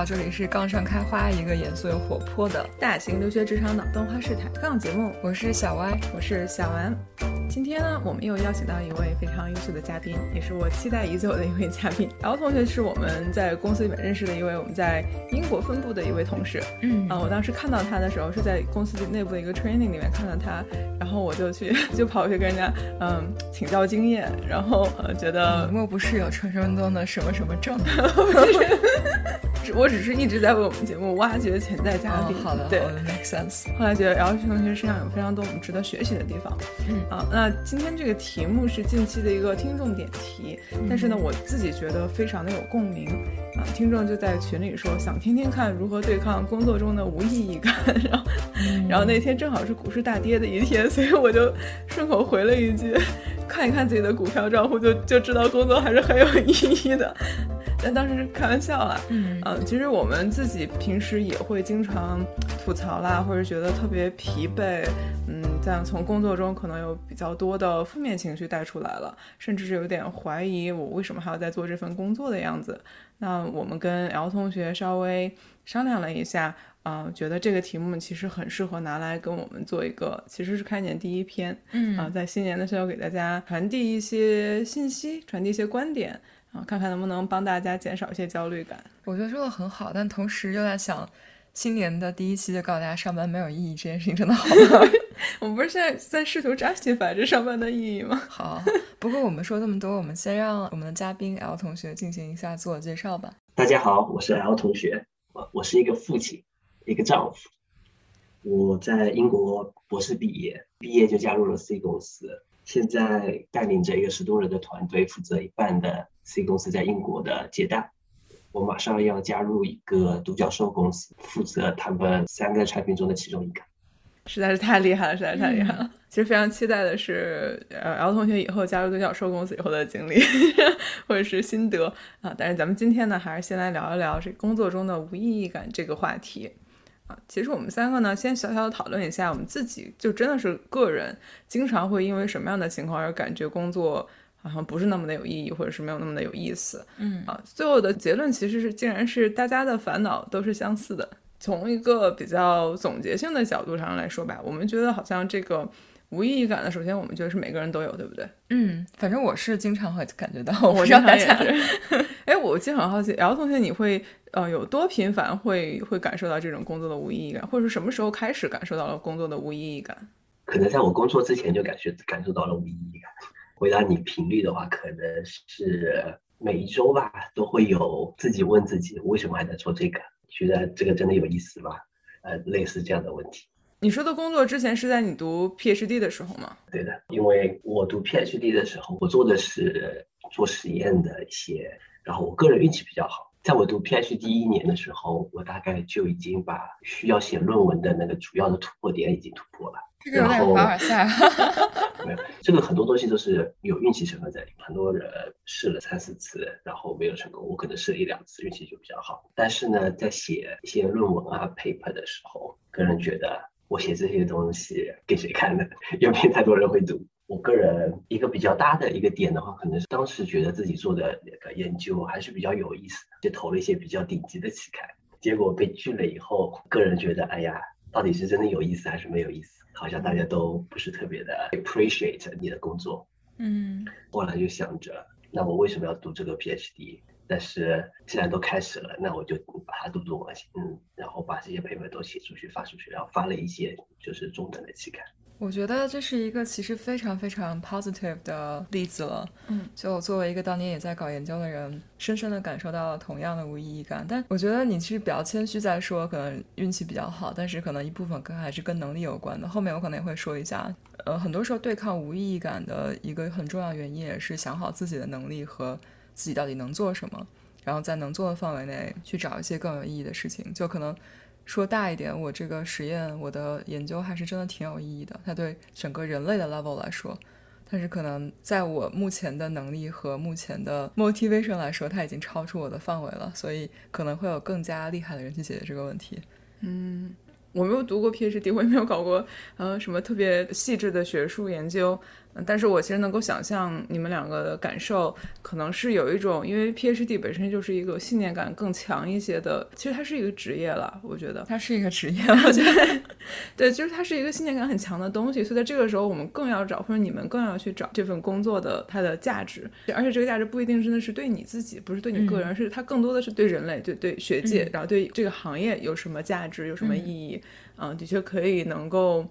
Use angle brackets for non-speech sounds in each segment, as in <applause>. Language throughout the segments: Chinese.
好，这里是杠上开花，一个严肃又活泼的大型留学职场脑洞花式抬杠节目。我是小歪，我是小丸。今天呢，我们又邀请到一位非常优秀的嘉宾，也是我期待已久的一位嘉宾。L 同学是我们在公司里面认识的一位我们在英国分部的一位同事。嗯啊，我当时看到他的时候是在公司内部的一个 training 里面看到他，然后我就去 <laughs> 就跑去跟人家嗯请教经验，然后呃觉得莫不是有传说中的什么什么证？我 <laughs> 只是一直在为我们节目挖掘潜在嘉宾。好的，对，make sense。后来觉得 L 同学身上有非常多我们值得学习的地方。嗯啊，那今天这个题目是近期的一个听众点题，但是呢，我自己觉得非常的有共鸣。啊，听众就在群里说想听听看如何对抗工作中的无意义感，<laughs> 然后，然后那天正好是股市大跌的一天，所以我就顺口回了一句，看一看自己的股票账户就就知道工作还是很有意义的。但当时是开玩笑啦，嗯啊，其实我们自己平时也会经常吐槽啦，或者觉得特别疲惫，嗯，在从工作中可能有比较多的负面情绪带出来了，甚至是有点怀疑我为什么还要在做这份工作的样子。那我们跟 L 同学稍微商量了一下，啊、觉得这个题目其实很适合拿来跟我们做一个，其实是开年第一篇，嗯啊、在新年的时候给大家传递一些信息，传递一些观点，啊，看看能不能帮大家减少一些焦虑感。我觉得说的很好，但同时又在想，新年的第一期就告诉大家上班没有意义，这件事情真的好吗？<laughs> 我们不是现在在试图 justify 这上班的意义吗？<laughs> 好，不过我们说这么多，我们先让我们的嘉宾 L 同学进行一下自我介绍吧。大家好，我是 L 同学，我我是一个父亲，一个丈夫。我在英国博士毕业，毕业就加入了 C 公司，现在带领着一个十多人的团队，负责一半的 C 公司在英国的接待。我马上要加入一个独角兽公司，负责他们三个产品中的其中一个。实在是太厉害了，实在是太厉害了。其实非常期待的是，呃，L 同学以后加入独角兽公司以后的经历 <laughs> 或者是心得啊。但是咱们今天呢，还是先来聊一聊这工作中的无意义感这个话题啊。其实我们三个呢，先小小的讨论一下，我们自己就真的是个人，经常会因为什么样的情况而感觉工作好像不是那么的有意义，或者是没有那么的有意思。嗯啊，最后的结论其实是，竟然是大家的烦恼都是相似的。从一个比较总结性的角度上来说吧，我们觉得好像这个无意义感呢，首先我们觉得是每个人都有，对不对？嗯，反正我是经常会感觉到，我不知道经常也大家是。哎，我其实很好奇，L 同学，你会呃有多频繁会会感受到这种工作的无意义感，或者是什么时候开始感受到了工作的无意义感？可能在我工作之前就感觉感受到了无意义感。回答你频率的话，可能是每一周吧，都会有自己问自己，为什么还在做这个？觉得这个真的有意思吗？呃，类似这样的问题。你说的工作之前是在你读 PhD 的时候吗？对的，因为我读 PhD 的时候，我做的是做实验的一些，然后我个人运气比较好，在我读 PhD 一年的时候，我大概就已经把需要写论文的那个主要的突破点已经突破了。这个有点凡尔赛。<laughs> 没有，这个很多东西都是有运气成分在里面。很多人试了三四次，然后没有成功，我可能试了一两次，运气就比较好。但是呢，在写一些论文啊、paper 的时候，个人觉得我写这些东西给谁看呢？<laughs> 又没太多人会读。我个人一个比较大的一个点的话，可能是当时觉得自己做的那个研究还是比较有意思的，就投了一些比较顶级的期刊。结果被拒了以后，个人觉得，哎呀，到底是真的有意思还是没有意思？好像大家都不是特别的 appreciate 你的工作。嗯后来就想着，那我为什么要读这个 PhD？但是既然都开始了，那我就把它读读完，嗯，然后把这些 paper 都写出去发出去，然后发了一些就是中等的期刊。我觉得这是一个其实非常非常 positive 的例子了。嗯，就我作为一个当年也在搞研究的人，深深的感受到了同样的无意义感。但我觉得你是比较谦虚在说，可能运气比较好，但是可能一部分跟还是跟能力有关的。后面我可能也会说一下，呃，很多时候对抗无意义感的一个很重要原因，也是想好自己的能力和自己到底能做什么，然后在能做的范围内去找一些更有意义的事情。就可能说大一点，我这个实验，我的研究还是真的挺有意义的，它对整个人类的 level 来说。但是可能在我目前的能力和目前的 motivation 来说，它已经超出我的范围了，所以可能会有更加厉害的人去解决这个问题。嗯我没有读过 PhD，我也没有搞过呃什么特别细致的学术研究但是我其实能够想象你们两个的感受，可能是有一种，因为 PhD 本身就是一个信念感更强一些的，其实它是一个职业了，我觉得。它是一个职业，我 <laughs> 觉得，对，就是它是一个信念感很强的东西，所以在这个时候，我们更要找，或者你们更要去找这份工作的它的价值，而且这个价值不一定真的是对你自己，不是对你个人，是它更多的是对人类，对对学界，然后对这个行业有什么价值，有什么意义，嗯，的确可以能够。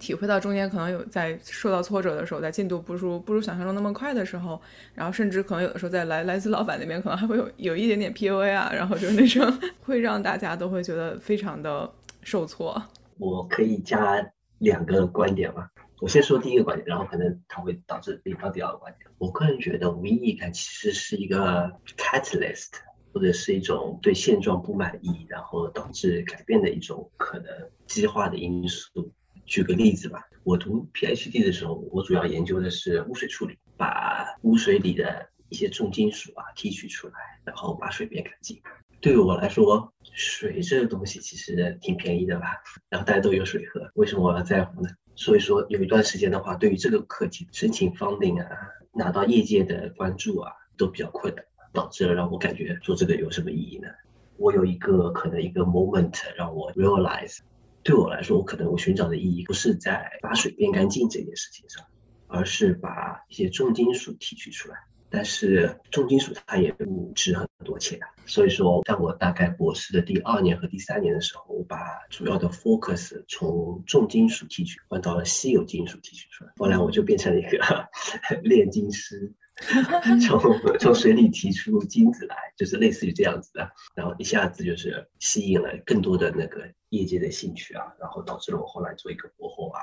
体会到中间可能有在受到挫折的时候，在进度不如不如想象中那么快的时候，然后甚至可能有的时候在来来自老板那边可能还会有有一点点 PUA 啊，然后就是那种会让大家都会觉得非常的受挫。我可以加两个观点吧？我先说第一个观点，然后可能它会导致引发第二个观点。我个人觉得无意义感其实是一个 catalyst，或者是一种对现状不满意，然后导致改变的一种可能激化的因素。举个例子吧，我读 PhD 的时候，我主要研究的是污水处理，把污水里的一些重金属啊提取出来，然后把水变干净。对于我来说，水这个东西其实挺便宜的吧，然后大家都有水喝，为什么我要在乎呢？所以说有一段时间的话，对于这个课题申请 funding 啊，拿到业界的关注啊，都比较困难，导致了让我感觉做这个有什么意义呢？我有一个可能一个 moment 让我 realize。对我来说，我可能我寻找的意义不是在把水变干净这件事情上，而是把一些重金属提取出来。但是重金属它也不值很多钱，所以说在我大概博士的第二年和第三年的时候，我把主要的 focus 从重金属提取换到了稀有金属提取出来。后来我就变成了一个 <laughs> 炼金师，从 <laughs> 从水里提出金子来，就是类似于这样子的。然后一下子就是吸引了更多的那个。业界的兴趣啊，然后导致了我后来做一个博后啊，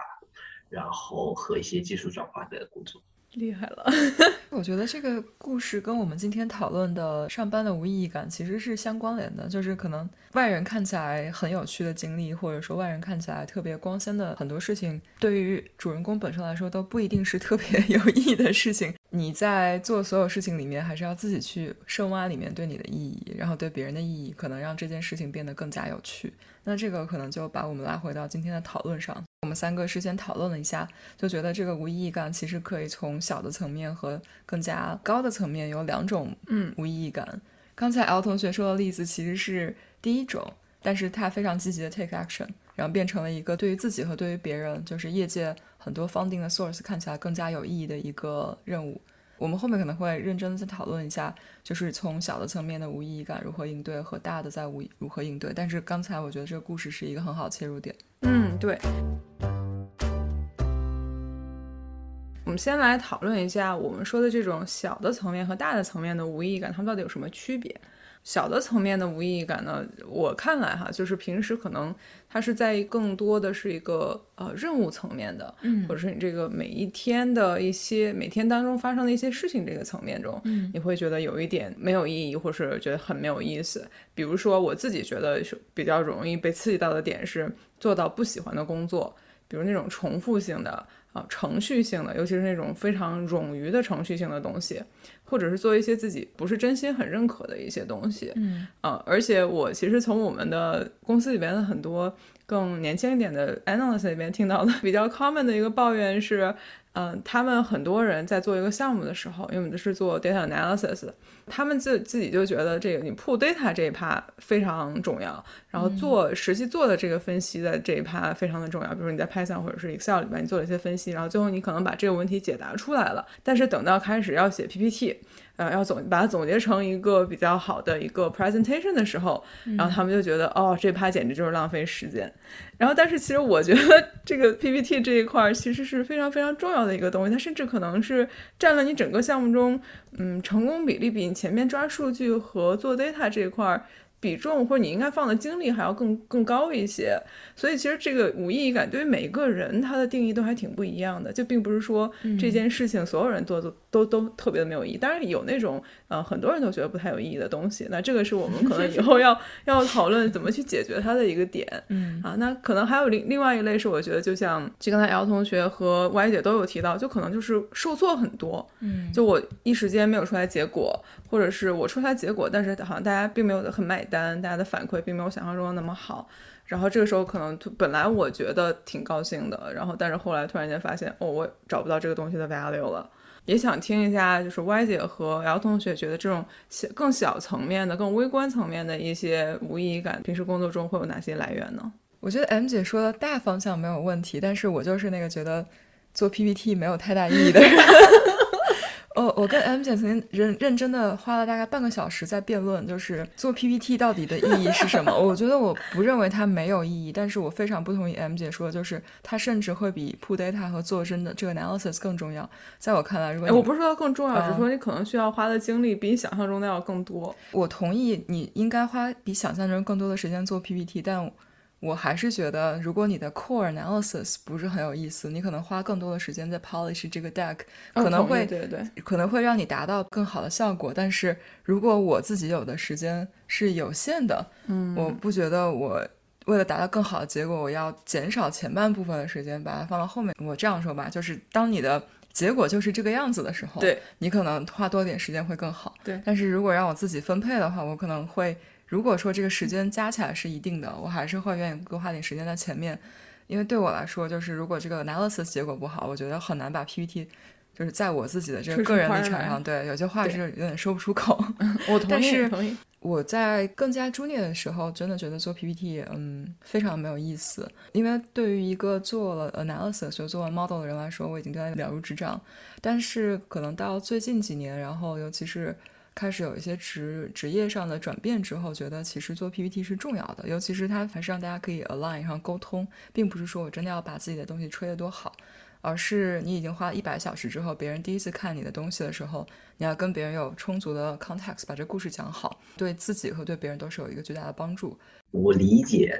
然后和一些技术转化的工作。厉害了，<laughs> 我觉得这个故事跟我们今天讨论的上班的无意义感其实是相关联的。就是可能外人看起来很有趣的经历，或者说外人看起来特别光鲜的很多事情，对于主人公本身来说都不一定是特别 <laughs> 有意义的事情。你在做所有事情里面，还是要自己去深挖里面对你的意义，然后对别人的意义，可能让这件事情变得更加有趣。那这个可能就把我们拉回到今天的讨论上。我们三个事先讨论了一下，就觉得这个无意义感其实可以从小的层面和更加高的层面有两种嗯无意义感。刚才 L 同学说的例子其实是第一种，但是他非常积极的 take action，然后变成了一个对于自己和对于别人，就是业界很多 funding 的 source 看起来更加有意义的一个任务。我们后面可能会认真的再讨论一下，就是从小的层面的无意义感如何应对，和大的在无如何应对。但是刚才我觉得这个故事是一个很好切入点。嗯，对。我们先来讨论一下我们说的这种小的层面和大的层面的无意义感，它们到底有什么区别？小的层面的无意义感呢？我看来哈，就是平时可能它是在更多的是一个呃任务层面的，嗯，或者是你这个每一天的一些每天当中发生的一些事情这个层面中，嗯，你会觉得有一点没有意义，或是觉得很没有意思。比如说我自己觉得比较容易被刺激到的点是做到不喜欢的工作，比如那种重复性的啊程序性的，尤其是那种非常冗余的程序性的东西。或者是做一些自己不是真心很认可的一些东西，嗯啊，而且我其实从我们的公司里边的很多更年轻一点的 analyst 里边听到的 <laughs> 比较 common 的一个抱怨是。嗯，他们很多人在做一个项目的时候，因为我们是做 data analysis，他们自自己就觉得这个你 pull data 这一趴非常重要，然后做实际做的这个分析的这一趴非常的重要。比如你在 Python 或者是 Excel 里边你做了一些分析，然后最后你可能把这个问题解答出来了，但是等到开始要写 PPT。呃，要总把它总结成一个比较好的一个 presentation 的时候，然后他们就觉得，哦，这趴简直就是浪费时间。然后，但是其实我觉得这个 PPT 这一块其实是非常非常重要的一个东西，它甚至可能是占了你整个项目中，嗯，成功比例比你前面抓数据和做 data 这一块。比重或者你应该放的精力还要更更高一些，所以其实这个无意义感对于每一个人他的定义都还挺不一样的，就并不是说这件事情所有人做都都都特别的没有意义。当然有那种呃很多人都觉得不太有意义的东西，那这个是我们可能 <laughs> 以后要要讨论怎么去解决它的一个点。<laughs> 嗯啊，那可能还有另另外一类是我觉得就像就刚才 L 同学和 Y 姐都有提到，就可能就是受挫很多。嗯，就我一时间没有出来结果，或者是我出来结果，但是好像大家并没有很买。单大家的反馈并没有想象中的那么好，然后这个时候可能本来我觉得挺高兴的，然后但是后来突然间发现，哦，我找不到这个东西的 value 了。也想听一下，就是 Y 姐和 L 同学觉得这种小、更小层面的、更微观层面的一些无意义感，平时工作中会有哪些来源呢？我觉得 M 姐说的大方向没有问题，但是我就是那个觉得做 PPT 没有太大意义的人。<laughs> 哦，我跟 M 姐曾经认认真的花了大概半个小时在辩论，就是做 PPT 到底的意义是什么？我觉得我不认为它没有意义，但是我非常不同意 M 姐说，就是它甚至会比 pull data 和做真的这个 analysis 更重要。在我看来，如果我不是说更重要，只是说你可能需要花的精力比你想象中的要更多。我同意你应该花比想象中更多的时间做 PPT，但。我还是觉得，如果你的 core analysis 不是很有意思，你可能花更多的时间在 polish 这个 deck，可能会对对，可能会让你达到更好的效果。但是如果我自己有的时间是有限的，嗯，我不觉得我为了达到更好的结果，我要减少前半部分的时间，把它放到后面。我这样说吧，就是当你的结果就是这个样子的时候，对你可能花多点时间会更好。对，但是如果让我自己分配的话，我可能会。如果说这个时间加起来是一定的，我还是会愿意多花点时间在前面，因为对我来说，就是如果这个 analysis 结果不好，我觉得很难把 PPT，就是在我自己的这个个人立场上，对有些话是有点说不出口。我同意，同意。我在更加 junior 的时候，真的觉得做 PPT，嗯，非常没有意思，因为对于一个做了 analysis 就做完 model 的人来说，我已经对他了如指掌。但是可能到最近几年，然后尤其是。开始有一些职职业上的转变之后，觉得其实做 PPT 是重要的，尤其是它还是让大家可以 align 上沟通，并不是说我真的要把自己的东西吹得多好，而是你已经花了一百小时之后，别人第一次看你的东西的时候，你要跟别人有充足的 context，把这故事讲好，对自己和对别人都是有一个巨大的帮助。我理解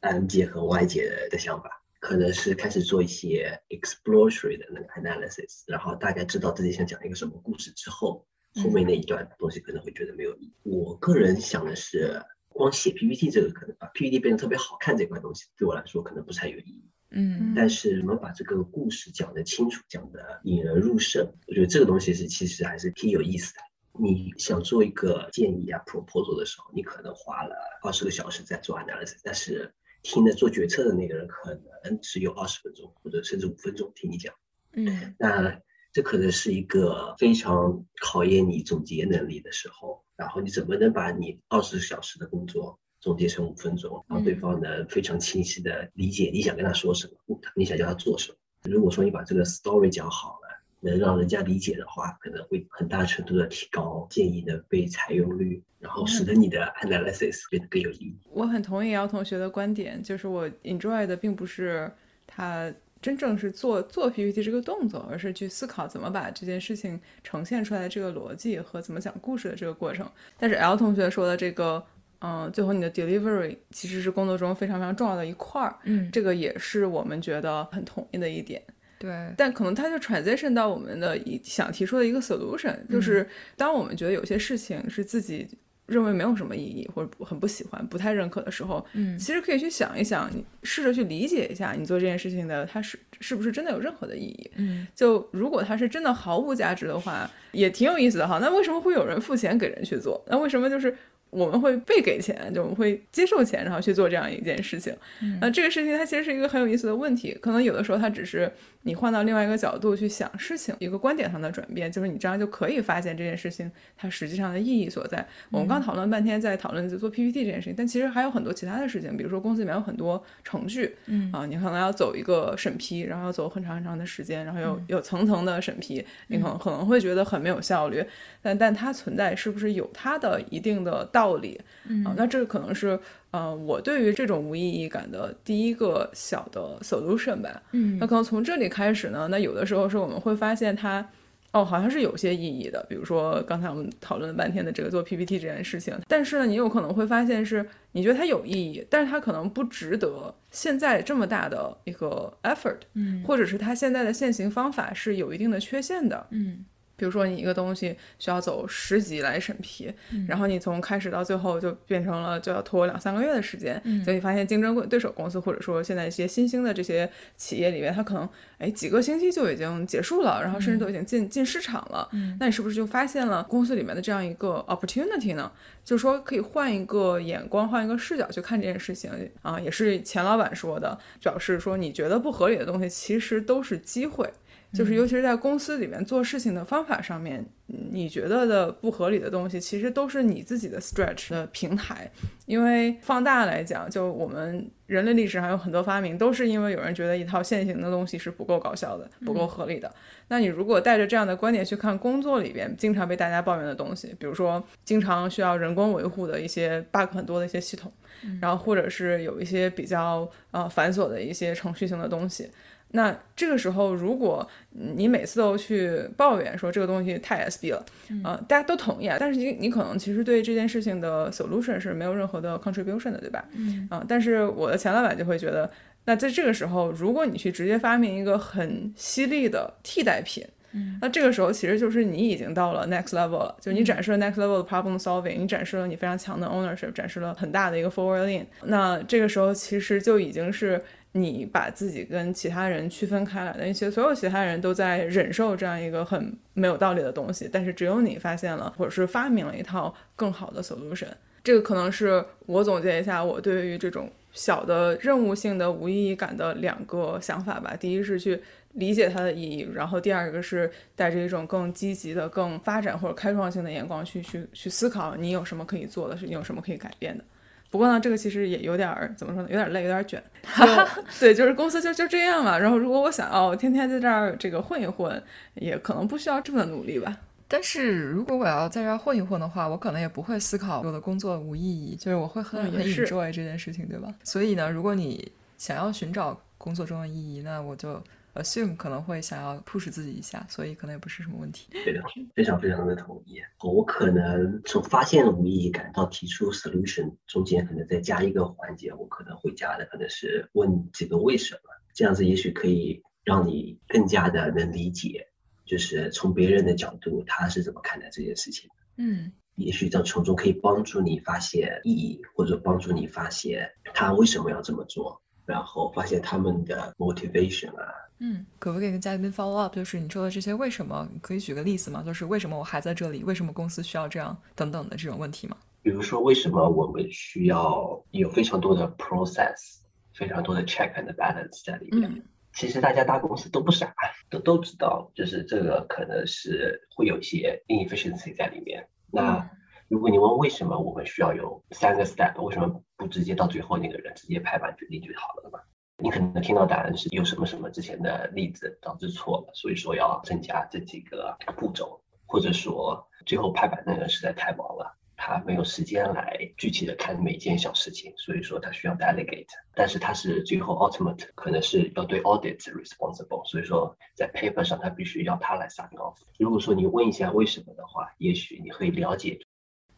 M 姐和 Y 姐的想法，可能是开始做一些 exploratory 的那个 analysis，然后大概知道自己想讲一个什么故事之后。后面那一段东西可能会觉得没有意义。我个人想的是，光写 PPT 这个可能把 PPT 变得特别好看这块东西，对我来说可能不太有意义。嗯，但是我们把这个故事讲得清楚，讲得引人入胜，我觉得这个东西是其实还是挺有意思的。你想做一个建议啊 proposal 的时候，你可能花了二十个小时在做 analysis，但是听的做决策的那个人可能只有二十分钟或者甚至五分钟听你讲。嗯，那。这可能是一个非常考验你总结能力的时候，然后你怎么能把你二十小时的工作总结成五分钟，让对方能非常清晰的理解你想跟他说什么，你想叫他做什么？如果说你把这个 story 讲好了，能让人家理解的话，可能会很大程度的提高建议的被采用率，然后使得你的 analysis 变得更有意义。我很同意姚同学的观点，就是我 enjoy 的并不是他。真正是做做 PPT 这个动作，而是去思考怎么把这件事情呈现出来的这个逻辑和怎么讲故事的这个过程。但是 L 同学说的这个，嗯，最后你的 delivery 其实是工作中非常非常重要的一块儿，嗯，这个也是我们觉得很同意的一点。对，但可能它就 transition 到我们的一想提出的一个 solution，就是当我们觉得有些事情是自己。认为没有什么意义，或者很不喜欢、不太认可的时候，嗯，其实可以去想一想，你试着去理解一下，你做这件事情的它是是不是真的有任何的意义？嗯，就如果它是真的毫无价值的话，也挺有意思的哈。那为什么会有人付钱给人去做？那为什么就是？我们会被给钱，就我们会接受钱，然后去做这样一件事情。那这个事情它其实是一个很有意思的问题。可能有的时候它只是你换到另外一个角度去想事情，一个观点上的转变，就是你这样就可以发现这件事情它实际上的意义所在。我们刚讨论半天在讨论做 PPT 这件事情，但其实还有很多其他的事情，比如说公司里面有很多程序，嗯啊，你可能要走一个审批，然后要走很长很长的时间，然后有有层层的审批，你可能可能会觉得很没有效率，但但它存在是不是有它的一定的道？道理啊，那这可能是呃，我对于这种无意义感的第一个小的 solution 吧。嗯，那可能从这里开始呢，那有的时候是我们会发现它，哦，好像是有些意义的。比如说刚才我们讨论了半天的这个做 PPT 这件事情，但是呢，你有可能会发现是你觉得它有意义，但是它可能不值得现在这么大的一个 effort。嗯，或者是它现在的现行方法是有一定的缺陷的。嗯。比如说你一个东西需要走十级来审批，然后你从开始到最后就变成了就要拖两三个月的时间，所以发现竞争对手公司或者说现在一些新兴的这些企业里面，它可能哎几个星期就已经结束了，然后甚至都已经进进市场了，那你是不是就发现了公司里面的这样一个 opportunity 呢？就是说可以换一个眼光，换一个视角去看这件事情啊，也是钱老板说的，表示说你觉得不合理的东西其实都是机会。就是尤其是在公司里面做事情的方法上面，你觉得的不合理的东西，其实都是你自己的 stretch 的平台。因为放大来讲，就我们人类历史上有很多发明，都是因为有人觉得一套现行的东西是不够搞笑的、不够合理的。那你如果带着这样的观点去看工作里边经常被大家抱怨的东西，比如说经常需要人工维护的一些 bug 很多的一些系统，然后或者是有一些比较呃繁琐的一些程序性的东西。那这个时候，如果你每次都去抱怨说这个东西太 SB 了，啊，大家都同意啊，但是你你可能其实对这件事情的 solution 是没有任何的 contribution 的，对吧？嗯，啊，但是我的前老板就会觉得，那在这个时候，如果你去直接发明一个很犀利的替代品，嗯，那这个时候其实就是你已经到了 next level 了，就你展示了 next level 的 problem solving，你展示了你非常强的 ownership，展示了很大的一个 forward in，那这个时候其实就已经是。你把自己跟其他人区分开来，那些所有其他人都在忍受这样一个很没有道理的东西，但是只有你发现了，或者是发明了一套更好的 solution。这个可能是我总结一下我对于这种小的任务性的无意义感的两个想法吧。第一是去理解它的意义，然后第二个是带着一种更积极的、更发展或者开创性的眼光去去去思考你有什么可以做的，是你有什么可以改变的。不过呢，这个其实也有点儿怎么说呢，有点累，有点卷。<laughs> 对，就是公司就就这样嘛。然后如果我想要天天在这儿这个混一混，也可能不需要这么努力吧。但是如果我要在这儿混一混的话，我可能也不会思考我的工作无意义，就是我会很很 enjoy 这件事情，对吧？所以呢，如果你想要寻找工作中的意义，那我就。Assume 可能会想要 push 自己一下，所以可能也不是什么问题。对的，非常非常的同意。我可能从发现无意义感到提出 solution 中间，可能再加一个环节，我可能会加的可能是问几个为什么，这样子也许可以让你更加的能理解，就是从别人的角度他是怎么看待这件事情的。嗯，也许这从中可以帮助你发现意义，或者帮助你发现他为什么要这么做，然后发现他们的 motivation 啊。嗯，可不可以跟嘉宾 follow up？就是你说的这些为什么，可以举个例子吗？就是为什么我还在这里？为什么公司需要这样等等的这种问题吗？比如说，为什么我们需要有非常多的 process，非常多的 check and balance 在里面？其实大家大公司都不傻，都都知道，就是这个可能是会有一些 inefficiency 在里面。那如果你问为什么我们需要有三个 step，为什么不直接到最后那个人直接拍板决定就好了嘛？你可能听到答案是有什么什么之前的例子导致错了，所以说要增加这几个步骤，或者说最后拍板那个人实在太忙了，他没有时间来具体的看每件小事情，所以说他需要 delegate，但是他是最后 ultimate 可能是要对 audit responsible，所以说在 paper 上他必须要他来 sign off。如果说你问一下为什么的话，也许你会了解。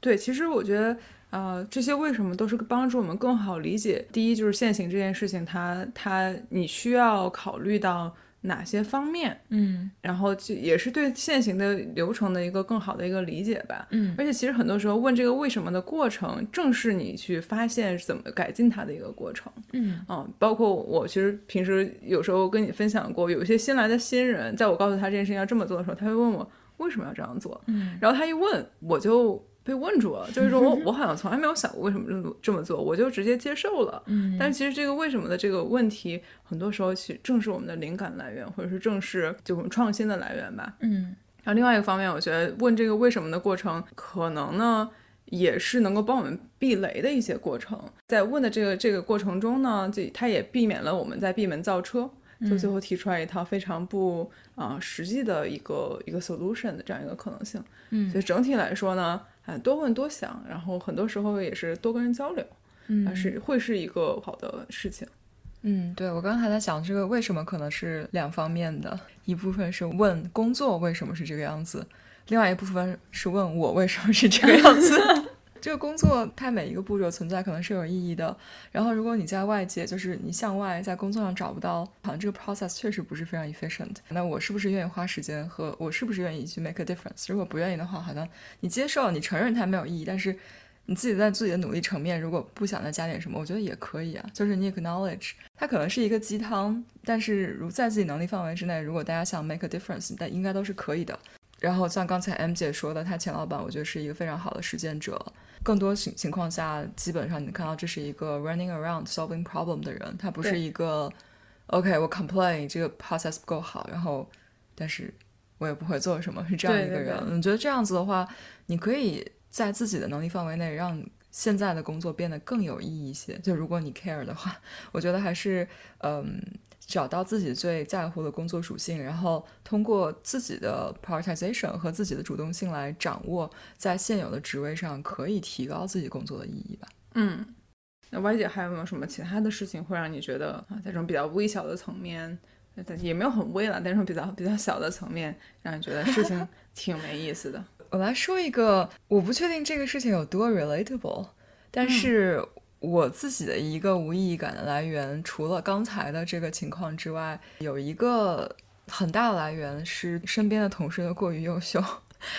对，其实我觉得。呃，这些为什么都是帮助我们更好理解？第一就是现行这件事情，它它你需要考虑到哪些方面？嗯，然后就也是对现行的流程的一个更好的一个理解吧。嗯，而且其实很多时候问这个为什么的过程，正是你去发现怎么改进它的一个过程。嗯，啊，包括我其实平时有时候跟你分享过，有一些新来的新人，在我告诉他这件事情要这么做的时候，他会问我为什么要这样做。嗯，然后他一问，我就。被问住了，就是说我我好像从来没有想过为什么这么这么做，我就直接接受了。嗯，但是其实这个为什么的这个问题，很多时候其实正是我们的灵感来源，或者是正是就我们创新的来源吧。嗯，然后另外一个方面，我觉得问这个为什么的过程，可能呢也是能够帮我们避雷的一些过程。在问的这个这个过程中呢，这它也避免了我们在闭门造车，就最后提出来一套非常不啊实际的一个一个 solution 的这样一个可能性。嗯，所以整体来说呢。哎，多问多想，然后很多时候也是多跟人交流，嗯，是会是一个好的事情。嗯，对我刚才在想这个为什么可能是两方面的，一部分是问工作为什么是这个样子，另外一部分是问我为什么是这个样子。这个工作它每一个步骤存在可能是有意义的。然后如果你在外界，就是你向外在工作上找不到，好像这个 process 确实不是非常 efficient。那我是不是愿意花时间和我是不是愿意去 make a difference？如果不愿意的话，好像你接受，你承认它没有意义，但是。你自己在自己的努力层面，如果不想再加点什么，我觉得也可以啊。就是你 acknowledge，它可能是一个鸡汤，但是如在自己能力范围之内，如果大家想 make a difference，但应该都是可以的。然后像刚才 M 姐说的，她前老板，我觉得是一个非常好的实践者。更多情情况下，基本上你看到这是一个 running around solving problem 的人，他不是一个 OK 我 complain 这个 process 不够好，然后但是我也不会做什么，是这样一个人。你觉得这样子的话，你可以。在自己的能力范围内，让现在的工作变得更有意义一些。就如果你 care 的话，我觉得还是嗯，找到自己最在乎的工作属性，然后通过自己的 prioritization 和自己的主动性来掌握在现有的职位上可以提高自己工作的意义吧。嗯，那 Y 姐还有没有什么其他的事情会让你觉得啊，在这种比较微小的层面，也没有很微了，但是比较比较小的层面，让你觉得事情 <laughs> 挺没意思的？我来说一个，我不确定这个事情有多 relatable，但是我自己的一个无意义感的来源，除了刚才的这个情况之外，有一个很大的来源是身边的同事都过于优秀，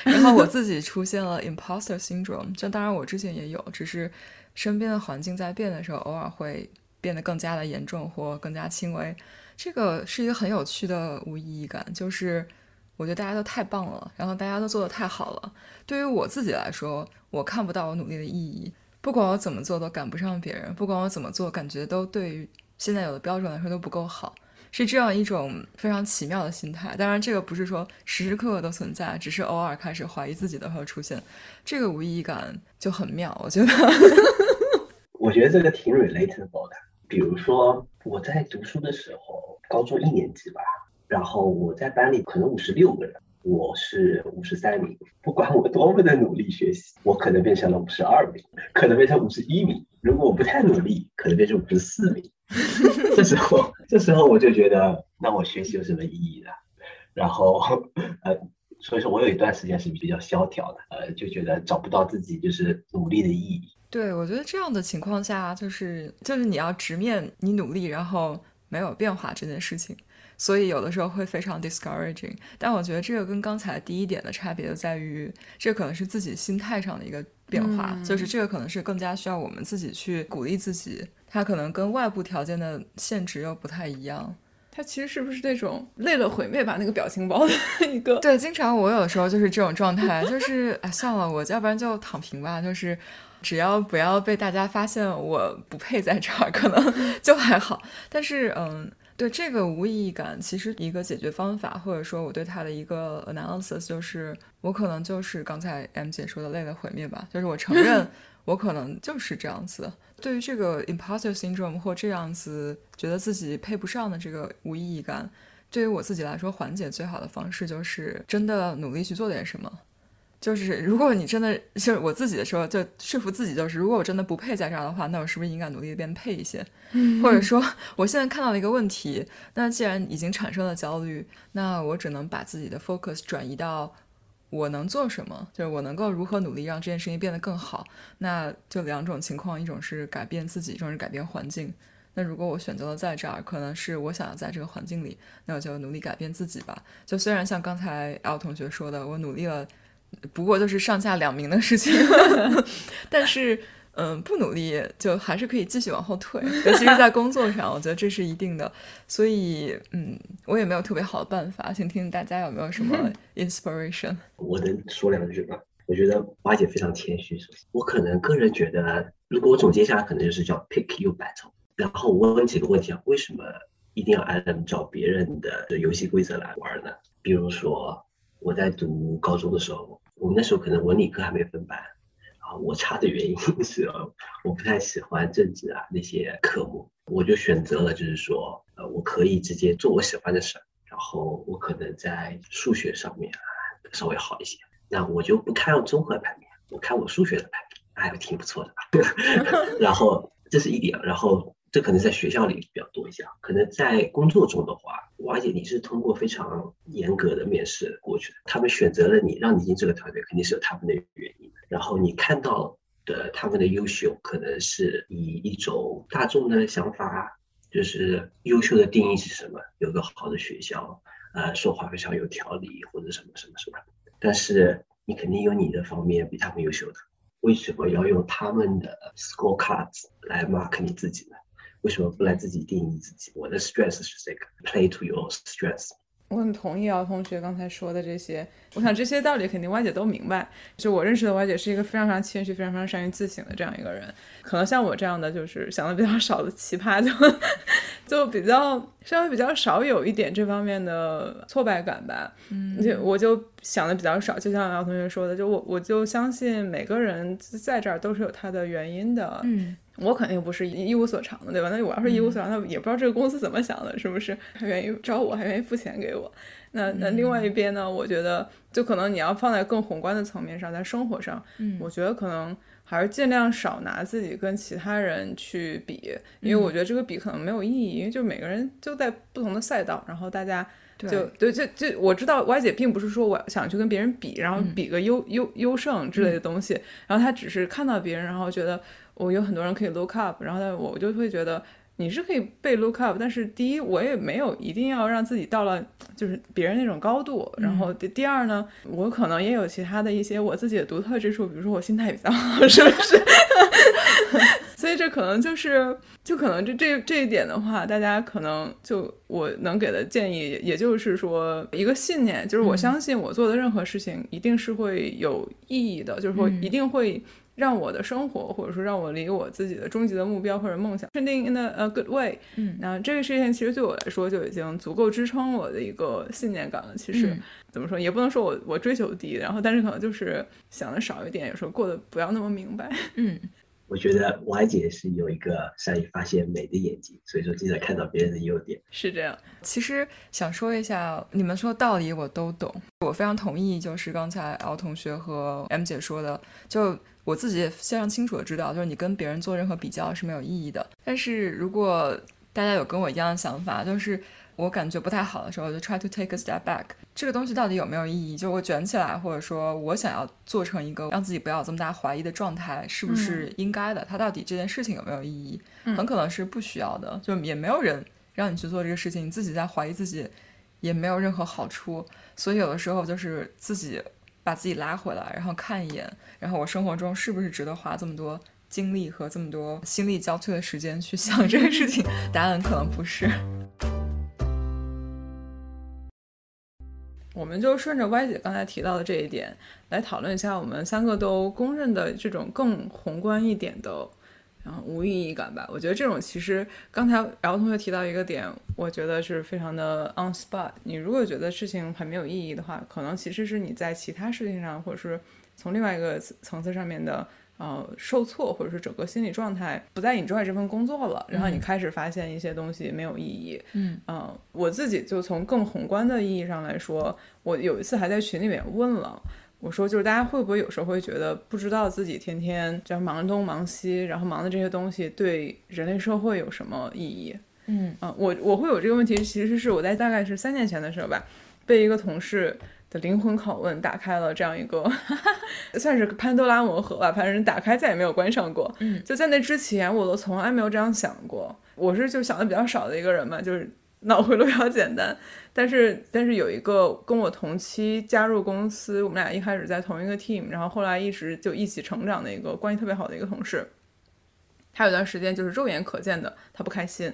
然后我自己出现了 imposter syndrome。这当然我之前也有，只是身边的环境在变的时候，偶尔会变得更加的严重或更加轻微。这个是一个很有趣的无意义感，就是。我觉得大家都太棒了，然后大家都做得太好了。对于我自己来说，我看不到我努力的意义。不管我怎么做都赶不上别人，不管我怎么做，感觉都对于现在有的标准来说都不够好，是这样一种非常奇妙的心态。当然，这个不是说时时刻刻都存在，只是偶尔开始怀疑自己的时候出现，这个无意义感就很妙。我觉得，<laughs> 我觉得这个挺 relatable 的。比如说我在读书的时候，高中一年级吧。然后我在班里可能五十六个人，我是五十三名。不管我多么的努力学习，我可能变成了五十二名，可能变成五十一名。如果我不太努力，可能变成五十四名。这时候，这时候我就觉得，那我学习有什么意义呢？然后，呃，所以说我有一段时间是比较萧条的，呃，就觉得找不到自己就是努力的意义。对，我觉得这样的情况下，就是就是你要直面你努力，然后没有变化这件事情。所以有的时候会非常 discouraging，但我觉得这个跟刚才第一点的差别就在于，这可能是自己心态上的一个变化，就是这个可能是更加需要我们自己去鼓励自己，它可能跟外部条件的限制又不太一样。它其实是不是那种累了毁灭吧那个表情包的一个？对，经常我有时候就是这种状态，就是 <laughs> 哎算了，我要不然就躺平吧，就是只要不要被大家发现我不配在这儿，可能就还好。但是嗯。对这个无意义感，其实一个解决方法，或者说我对它的一个 analysis，就是我可能就是刚才 M 姐说的累了毁灭吧，就是我承认 <laughs> 我可能就是这样子。对于这个 imposter syndrome 或这样子觉得自己配不上的这个无意义感，对于我自己来说，缓解最好的方式就是真的努力去做点什么。就是如果你真的就是我自己的时候，就说服自己，就是如果我真的不配在这儿的话，那我是不是应该努力的变配一些？或者说，我现在看到了一个问题，那既然已经产生了焦虑，那我只能把自己的 focus 转移到我能做什么，就是我能够如何努力让这件事情变得更好。那就两种情况，一种是改变自己，一种是改变环境。那如果我选择了在这儿，可能是我想要在这个环境里，那我就努力改变自己吧。就虽然像刚才 L 同学说的，我努力了。不过就是上下两名的事情，<laughs> 但是嗯，不努力就还是可以继续往后退，尤其是在工作上，我觉得这是一定的。所以嗯，我也没有特别好的办法，请听听大家有没有什么 inspiration？我能说两句吧？我觉得花姐非常谦虚，我可能个人觉得，如果我总结下来，可能就是叫 pick your battle。然后我问几个问题啊，为什么一定要按照别人的游戏规则来玩呢？比如说我在读高中的时候。我们那时候可能文理科还没分班，啊，我差的原因是我不太喜欢政治啊那些科目，我就选择了就是说，呃，我可以直接做我喜欢的事儿，然后我可能在数学上面啊稍微好一些，那我就不看综合排名，我看我数学的排名，还挺不错的吧，<laughs> 然后这是一点，然后。这可能在学校里比较多一些，可能在工作中的话，而且你是通过非常严格的面试过去的，他们选择了你，让你进这个团队，肯定是有他们的原因。然后你看到的他们的优秀，可能是以一种大众的想法，就是优秀的定义是什么？有个好的学校，呃，说话非常有条理，或者什么什么什么。但是你肯定有你的方面比他们优秀的，为什么要用他们的 scorecards 来 mark 你自己呢？为什么不来自己定义自己？我的 stress 是这个，play to your stress。我很同意姚同学刚才说的这些，我想这些道理肯定歪姐都明白。就我认识的歪姐是一个非常非常谦虚、非常非常善于自省的这样一个人。可能像我这样的，就是想的比较少的奇葩，<laughs> 就就比较稍微比较少有一点这方面的挫败感吧。嗯，就我就想的比较少。就像姚同学说的，就我我就相信每个人在这儿都是有他的原因的。嗯。我肯定不是一无所长的，对吧？那我要是一无所长，那也不知道这个公司怎么想的，是不是？还愿意招我，还愿意付钱给我。那那另外一边呢？我觉得，就可能你要放在更宏观的层面上，在生活上，嗯，我觉得可能还是尽量少拿自己跟其他人去比，因为我觉得这个比可能没有意义，因为就每个人就在不同的赛道，然后大家就对，就就我知道歪姐并不是说我想去跟别人比，然后比个优优优胜之类的东西，然后她只是看到别人，然后觉得。我有很多人可以 look up，然后呢，我就会觉得你是可以被 look up，但是第一，我也没有一定要让自己到了就是别人那种高度。然后第第二呢，我可能也有其他的一些我自己的独特之处，比如说我心态比较好，是不是？<laughs> 所以这可能就是，就可能这这这一点的话，大家可能就我能给的建议，也就是说一个信念，就是我相信我做的任何事情一定是会有意义的，就是说一定会。让我的生活，或者说让我离我自己的终极的目标或者梦想，trending in a good way。嗯，那这个事情其实对我来说就已经足够支撑我的一个信念感了。其实怎么说，也不能说我我追求低，然后但是可能就是想的少一点，有时候过得不要那么明白。<laughs> 嗯，我觉得 Y 姐是有一个善于发现美的眼睛，所以说经常看到别人的优点。是这样。其实想说一下，你们说道理我都懂，我非常同意，就是刚才 L 同学和 M 姐说的，就。我自己也非常清楚的知道，就是你跟别人做任何比较是没有意义的。但是如果大家有跟我一样的想法，就是我感觉不太好的时候，就 try to take a step back。这个东西到底有没有意义？就我卷起来，或者说我想要做成一个让自己不要这么大怀疑的状态，是不是应该的？它到底这件事情有没有意义？很可能是不需要的，就也没有人让你去做这个事情，你自己在怀疑自己，也没有任何好处。所以有的时候就是自己。把自己拉回来，然后看一眼，然后我生活中是不是值得花这么多精力和这么多心力交瘁的时间去想这个事情？答案可能不是。我们就顺着歪姐刚才提到的这一点来讨论一下，我们三个都公认的这种更宏观一点的。然后无意义感吧，我觉得这种其实刚才然后同学提到一个点，我觉得是非常的 on spot。你如果觉得事情很没有意义的话，可能其实是你在其他事情上，或者是从另外一个层次上面的呃受挫，或者是整个心理状态不再 enjoy 这份工作了，然后你开始发现一些东西没有意义。嗯嗯，我自己就从更宏观的意义上来说，我有一次还在群里面问了。我说，就是大家会不会有时候会觉得不知道自己天天就忙东忙西，然后忙的这些东西对人类社会有什么意义？嗯啊，我我会有这个问题，其实是我在大概是三年前的时候吧，被一个同事的灵魂拷问打开了这样一个，<laughs> 算是潘多拉魔盒吧，反正打开再也没有关上过。嗯，就在那之前，我都从来没有这样想过。我是就想的比较少的一个人嘛，就是。脑回路比较简单，但是但是有一个跟我同期加入公司，我们俩一开始在同一个 team，然后后来一直就一起成长的一个关系特别好的一个同事，他有段时间就是肉眼可见的他不开心，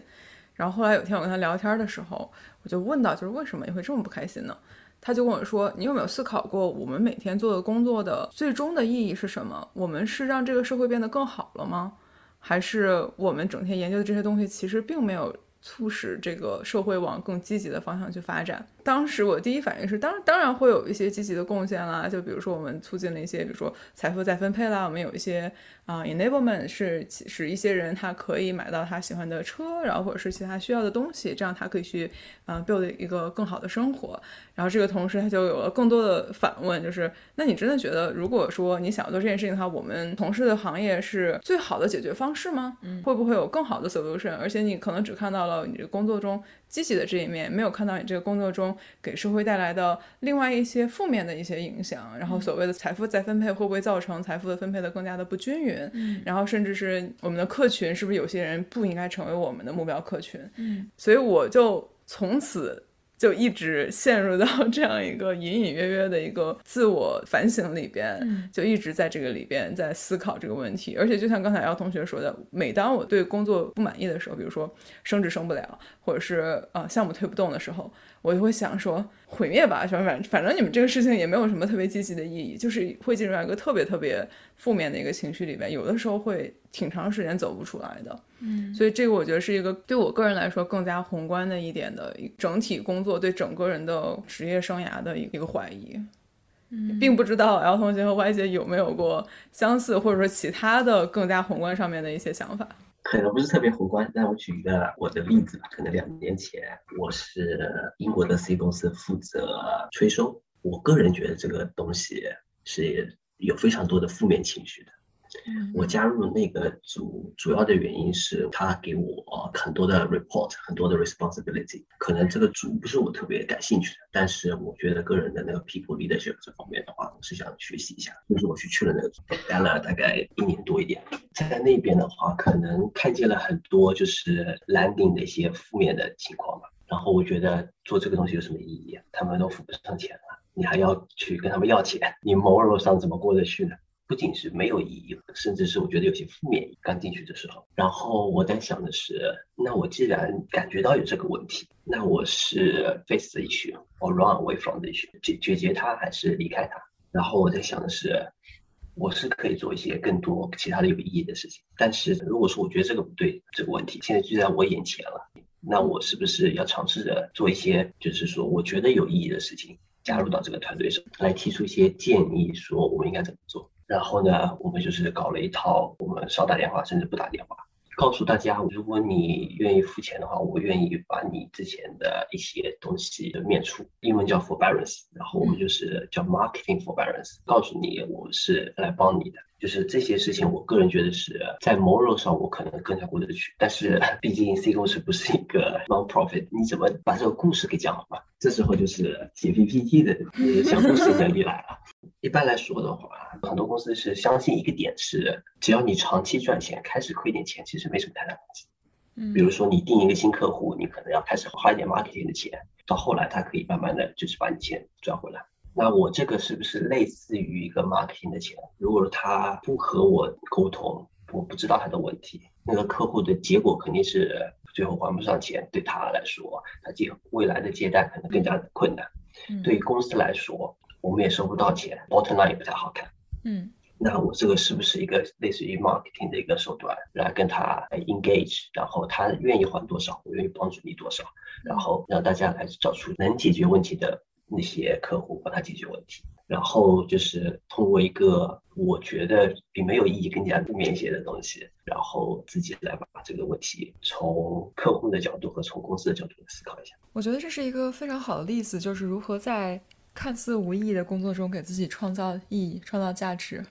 然后后来有天我跟他聊天的时候，我就问到就是为什么你会这么不开心呢？他就跟我说，你有没有思考过我们每天做的工作的最终的意义是什么？我们是让这个社会变得更好了吗？还是我们整天研究的这些东西其实并没有？促使这个社会往更积极的方向去发展。当时我第一反应是，当当然会有一些积极的贡献啦，就比如说我们促进了一些，比如说财富再分配啦，我们有一些啊 enablement 是使一些人他可以买到他喜欢的车，然后或者是其他需要的东西，这样他可以去啊 build 一个更好的生活。然后这个同时他就有了更多的反问，就是那你真的觉得，如果说你想要做这件事情的话，我们从事的行业是最好的解决方式吗？嗯，会不会有更好的 solution？而且你可能只看到了。你这工作中积极的这一面，没有看到你这个工作中给社会带来的另外一些负面的一些影响。然后所谓的财富再分配会不会造成财富的分配的更加的不均匀？嗯然后甚至是我们的客群是不是有些人不应该成为我们的目标客群？嗯所以我就从此就一直陷入到这样一个隐隐约约的一个自我反省里边，嗯就一直在这个里边在思考这个问题。而且就像刚才姚同学说的，每当我对工作不满意的时候，比如说升职升不了，或者是呃项目推不动的时候，我就会想说毁灭吧，反正反正你们这个事情也没有什么特别积极的意义，就是会进入到一个特别特别负面的一个情绪里边，有的时候会挺长时间走不出来的。嗯所以这个我觉得是一个对我个人来说更加宏观的一点的一整体工作对整个人的职业生涯的一个一个怀疑。嗯并不知道 L 同学和 Y 姐有没有过相似或者说其他的更加宏观上面的一些想法。可能不是特别宏观，但我举一个我的例子吧。可能两年前，我是英国的 C 公司负责催收，我个人觉得这个东西是有非常多的负面情绪的。我加入那个组主要的原因是他给我很多的 report，很多的 responsibility。可能这个组不是我特别感兴趣的，但是我觉得个人的那个 people leadership 这方面的话，我是想学习一下。就是我去去了那个组，待了大概一年多一点，在那边的话，可能看见了很多就是 landing 的一些负面的情况吧。然后我觉得做这个东西有什么意义？他们都付不上钱了，你还要去跟他们要钱，你 moral 上怎么过得去呢？不仅是没有意义，甚至是我觉得有些负面。刚进去的时候，然后我在想的是，那我既然感觉到有这个问题，那我是 face the issue or run away from the issue，解决决它还是离开它？然后我在想的是，我是可以做一些更多其他的有意义的事情。但是如果说我觉得这个不对，这个问题现在就在我眼前了，那我是不是要尝试着做一些，就是说我觉得有意义的事情，加入到这个团队上来提出一些建议，说我们应该怎么做？然后呢，我们就是搞了一套，我们少打电话，甚至不打电话，告诉大家，如果你愿意付钱的话，我愿意把你之前的一些东西的免除，英文叫 forbearance，然后我们就是叫 marketing forbearance，告诉你我是来帮你的。就是这些事情，我个人觉得是在 moral 上我可能更加过得去，但是毕竟 C 公司不是一个 non-profit，你怎么把这个故事给讲好嘛？这时候就是写 PPT 的呃讲故事能力来了。一般来说的话，很多公司是相信一个点是，只要你长期赚钱，开始亏点钱，其实没什么太大关系。嗯比如说你定一个新客户，你可能要开始花一点 marketing 的钱，到后来他可以慢慢的就是把你钱赚回来。那我这个是不是类似于一个 marketing 的钱？如果他不和我沟通，我不知道他的问题，那个客户的结果肯定是最后还不上钱，对他来说，他借未来的借贷可能更加的困难。嗯对于公司来说，我们也收不到钱，bottom line 也不太好看。嗯那我这个是不是一个类似于 marketing 的一个手段，来跟他 engage，然后他愿意还多少，我愿意帮助你多少，然后让大家来找出能解决问题的那些客户，帮他解决问题。然后就是通过一个我觉得比没有意义更加负面一些的东西，然后自己来把这个问题从客户的角度和从公司的角度来思考一下。我觉得这是一个非常好的例子，就是如何在看似无意义的工作中给自己创造意义、创造价值。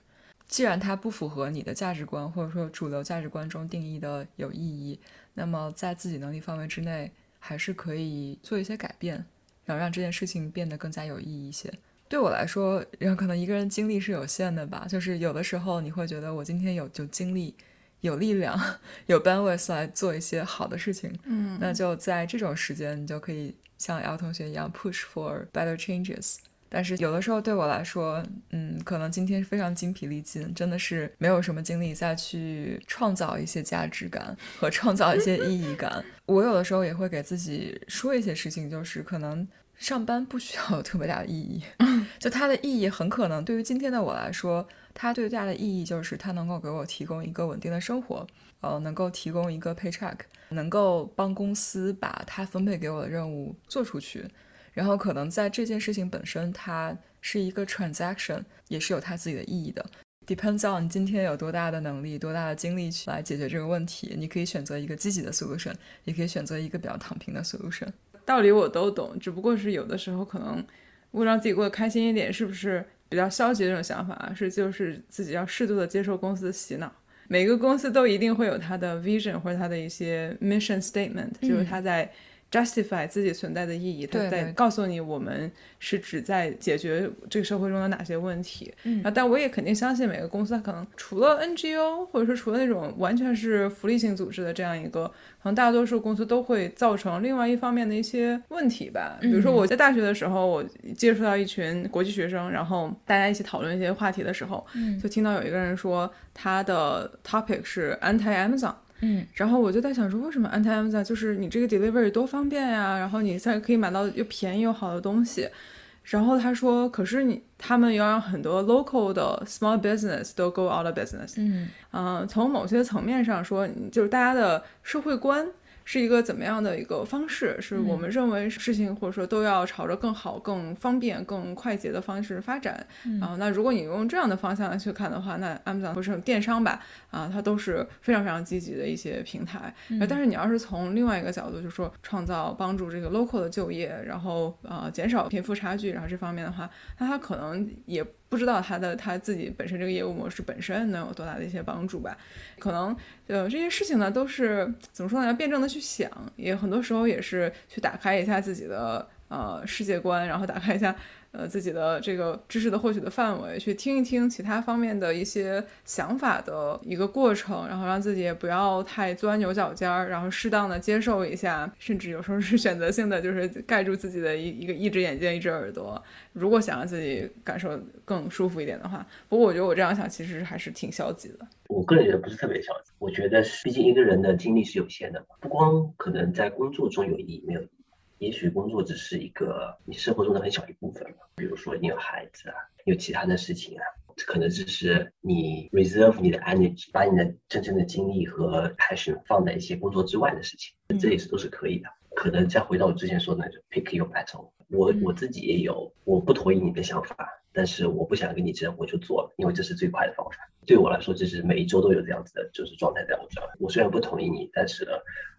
既然它不符合你的价值观，或者说主流价值观中定义的有意义，那么在自己能力范围之内，还是可以做一些改变，然后让这件事情变得更加有意义一些。对我来说，然后可能一个人精力是有限的吧，就是有的时候你会觉得我今天有有精力、有力量、有 bandwidth 来做一些好的事情，嗯那就在这种时间，你就可以像 L 同学一样 push for better changes。但是有的时候对我来说，嗯，可能今天非常精疲力尽，真的是没有什么精力再去创造一些价值感和创造一些意义感。<laughs> 我有的时候也会给自己说一些事情，就是可能上班不需要有 <laughs> 特别大的意义，就它的意义很可能对于今天的我来说，它最大的意义就是它能够给我提供一个稳定的生活，呃，能够提供一个 paycheck，能够帮公司把它分配给我的任务做出去。然后可能在这件事情本身，它是一个 transaction，也是有它自己的意义的。Depends on 你今天有多大的能力、多大的精力去来解决这个问题。你可以选择一个积极的 solution，也可以选择一个比较躺平的 solution。道理我都懂，只不过是有的时候可能为了让自己过得开心一点，是不是比较消极的这种想法？是就是自己要适度的接受公司的洗脑，每个公司都一定会有它的 vision 或者它的一些 mission statement，就是它在。Justify 自己存在的意义，他在告诉你我们是指在解决这个社会中的哪些问题。嗯，但我也肯定相信每个公司，它可能除了 NGO，或者说除了那种完全是福利性组织的这样一个，可能大多数公司都会造成另外一方面的一些问题吧。比如说我在大学的时候，我接触到一群国际学生，然后大家一起讨论一些话题的时候，就听到有一个人说他的 topic 是 anti Amazon。嗯，然后我就在想说，为什么 anti Amazon 就是你这个 delivery 多方便呀，然后你在可以买到又便宜又好的东西。然后他说，可是你他们要让很多 local 的 small business 都 go out of business。嗯，嗯，从某些层面上说，就是大家的社会观。是一个怎么样的一个方式？是我们认为事情或者说都要朝着更好、更方便、更快捷的方式发展。啊，那如果你用这样的方向来去看的话，那 Amazon 或者电商吧，啊，它都是非常非常积极的一些平台。但是你要是从另外一个角度，就说创造帮助这个 local 的就业，然后呃减少贫富差距，然后这方面的话，那它可能也。不知道他的他自己本身这个业务模式本身能有多大的一些帮助吧？可能呃这些事情呢都是怎么说呢？要辩证的去想，也很多时候也是去打开一下自己的呃世界观，然后打开一下。呃，自己的这个知识的获取的范围，去听一听其他方面的一些想法的一个过程，然后让自己也不要太钻牛角尖儿，然后适当的接受一下，甚至有时候是选择性的，就是盖住自己的一一个一只眼睛一只耳朵。如果想让自己感受更舒服一点的话，不过我觉得我这样想其实还是挺消极的。我个人觉得不是特别消极，我觉得毕竟一个人的精力是有限的，不光可能在工作中有意义，没有。也许工作只是一个你生活中的很小一部分比如说你有孩子啊，有其他的事情啊，可能只是你 reserve 你的 energy，把你的真正的精力和 passion 放在一些工作之外的事情，这也是都是可以的。可能再回到我之前说的那种 pick your battle，我我自己也有，我不同意你的想法。但是我不想跟你争，我就做了，因为这是最快的方法。对我来说，这是每一周都有这样子的，就是状态在我这儿。我虽然不同意你，但是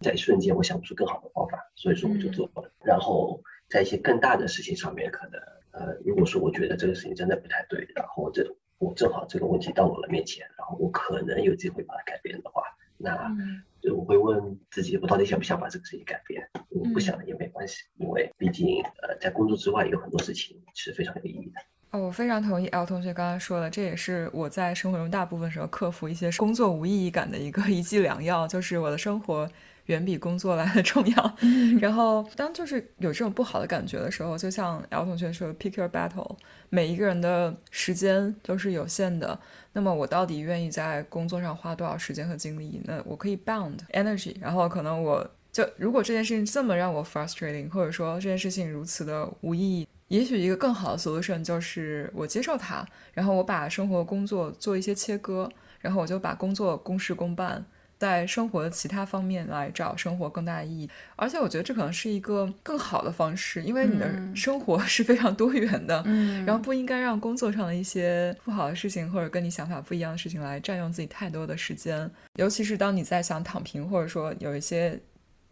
在一瞬间我想不出更好的方法，所以说我就做了。然后在一些更大的事情上面，可能呃，如果说我觉得这个事情真的不太对，然后这我正好这个问题到我的面前，然后我可能有机会把它改变的话，那就我会问自己，我到底想不想把这个事情改变？我不想也没关系，因为毕竟呃，在工作之外有很多事情是非常有意义的。哦，我非常同意 L 同学刚刚说的，这也是我在生活中大部分时候克服一些工作无意义感的一个 <laughs> 一剂良药，就是我的生活远比工作来的 <laughs> 重要。然后当就是有这种不好的感觉的时候，就像 L 同学说，pick your battle，每一个人的时间都是有限的，那么我到底愿意在工作上花多少时间和精力？那我可以 bound energy，然后可能我就如果这件事情这么让我 frustrating，或者说这件事情如此的无意义。也许一个更好的 solution 就是我接受它，然后我把生活工作做一些切割，然后我就把工作公事公办，在生活的其他方面来找生活更大的意义。而且我觉得这可能是一个更好的方式，因为你的生活是非常多元的，嗯，然后不应该让工作上的一些不好的事情或者跟你想法不一样的事情来占用自己太多的时间，尤其是当你在想躺平，或者说有一些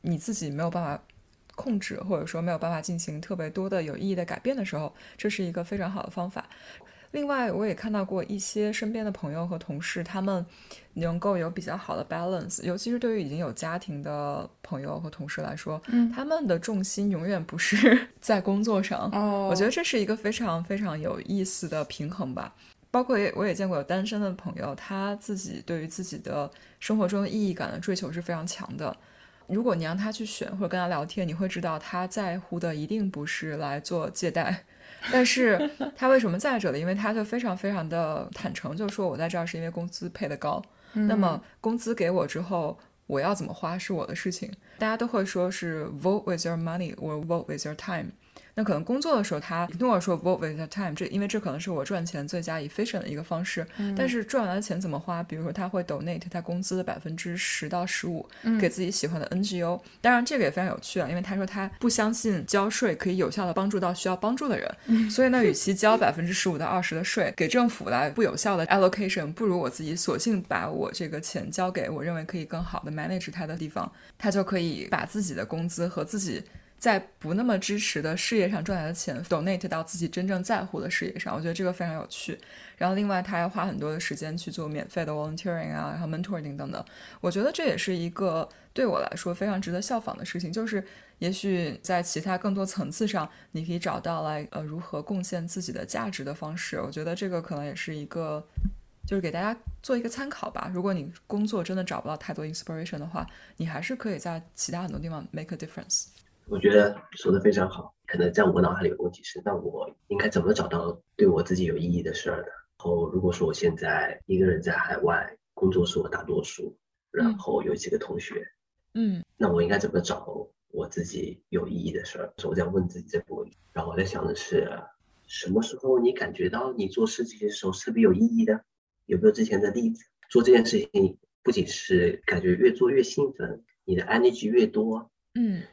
你自己没有办法。控制或者说没有办法进行特别多的有意义的改变的时候，这是一个非常好的方法。另外，我也看到过一些身边的朋友和同事，他们能够有比较好的 balance，尤其是对于已经有家庭的朋友和同事来说，嗯，他们的重心永远不是 <laughs> 在工作上。哦，我觉得这是一个非常非常有意思的平衡吧。包括也我也见过有单身的朋友，他自己对于自己的生活中意义感的追求是非常强的。如果你让他去选或者跟他聊天，你会知道他在乎的一定不是来做借贷，<laughs> 但是他为什么在这里？因为他就非常非常的坦诚，就说我在这儿是因为工资配的高，那么工资给我之后，我要怎么花是我的事情。大家都会说是 vote with your money or vote with your time。那可能工作的时候，他跟我说 vote with the time，这因为这可能是我赚钱最佳 efficient 的一个方式。但是赚完的钱怎么花？比如说他会 donate 他工资的百分之十到十五给自己喜欢的 NGO。当然这个也非常有趣啊，因为他说他不相信交税可以有效的帮助到需要帮助的人。所以呢，<laughs> 与其交百分之十五到二十的税给政府来不有效的 allocation，不如我自己索性把我这个钱交给我认为可以更好的 manage 它的地方，他就可以把自己的工资和自己。在不那么支持的事业上赚来的钱，donate 到自己真正在乎的事业上，我觉得这个非常有趣。然后另外，他还花很多的时间去做免费的 volunteering 啊，然后 mentoring 等等。我觉得这也是一个对我来说非常值得效仿的事情。就是也许在其他更多层次上，你可以找到来呃如何贡献自己的价值的方式。我觉得这个可能也是一个，就是给大家做一个参考吧。如果你工作真的找不到太多 inspiration 的话，你还是可以在其他很多地方 make a difference。我觉得说的非常好。可能在我脑海里有个问题是，那我应该怎么找到对我自己有意义的事儿呢？后，如果说我现在一个人在海外工作是我大多数，然后有几个同学，嗯，那我应该怎么找我自己有意义的事儿？我在问自己这个问题。然后我在想的是，什么时候你感觉到你做事情的时候特别有意义的？有没有之前的例子？做这件事情不仅是感觉越做越兴奋，你的 energy 越多，嗯，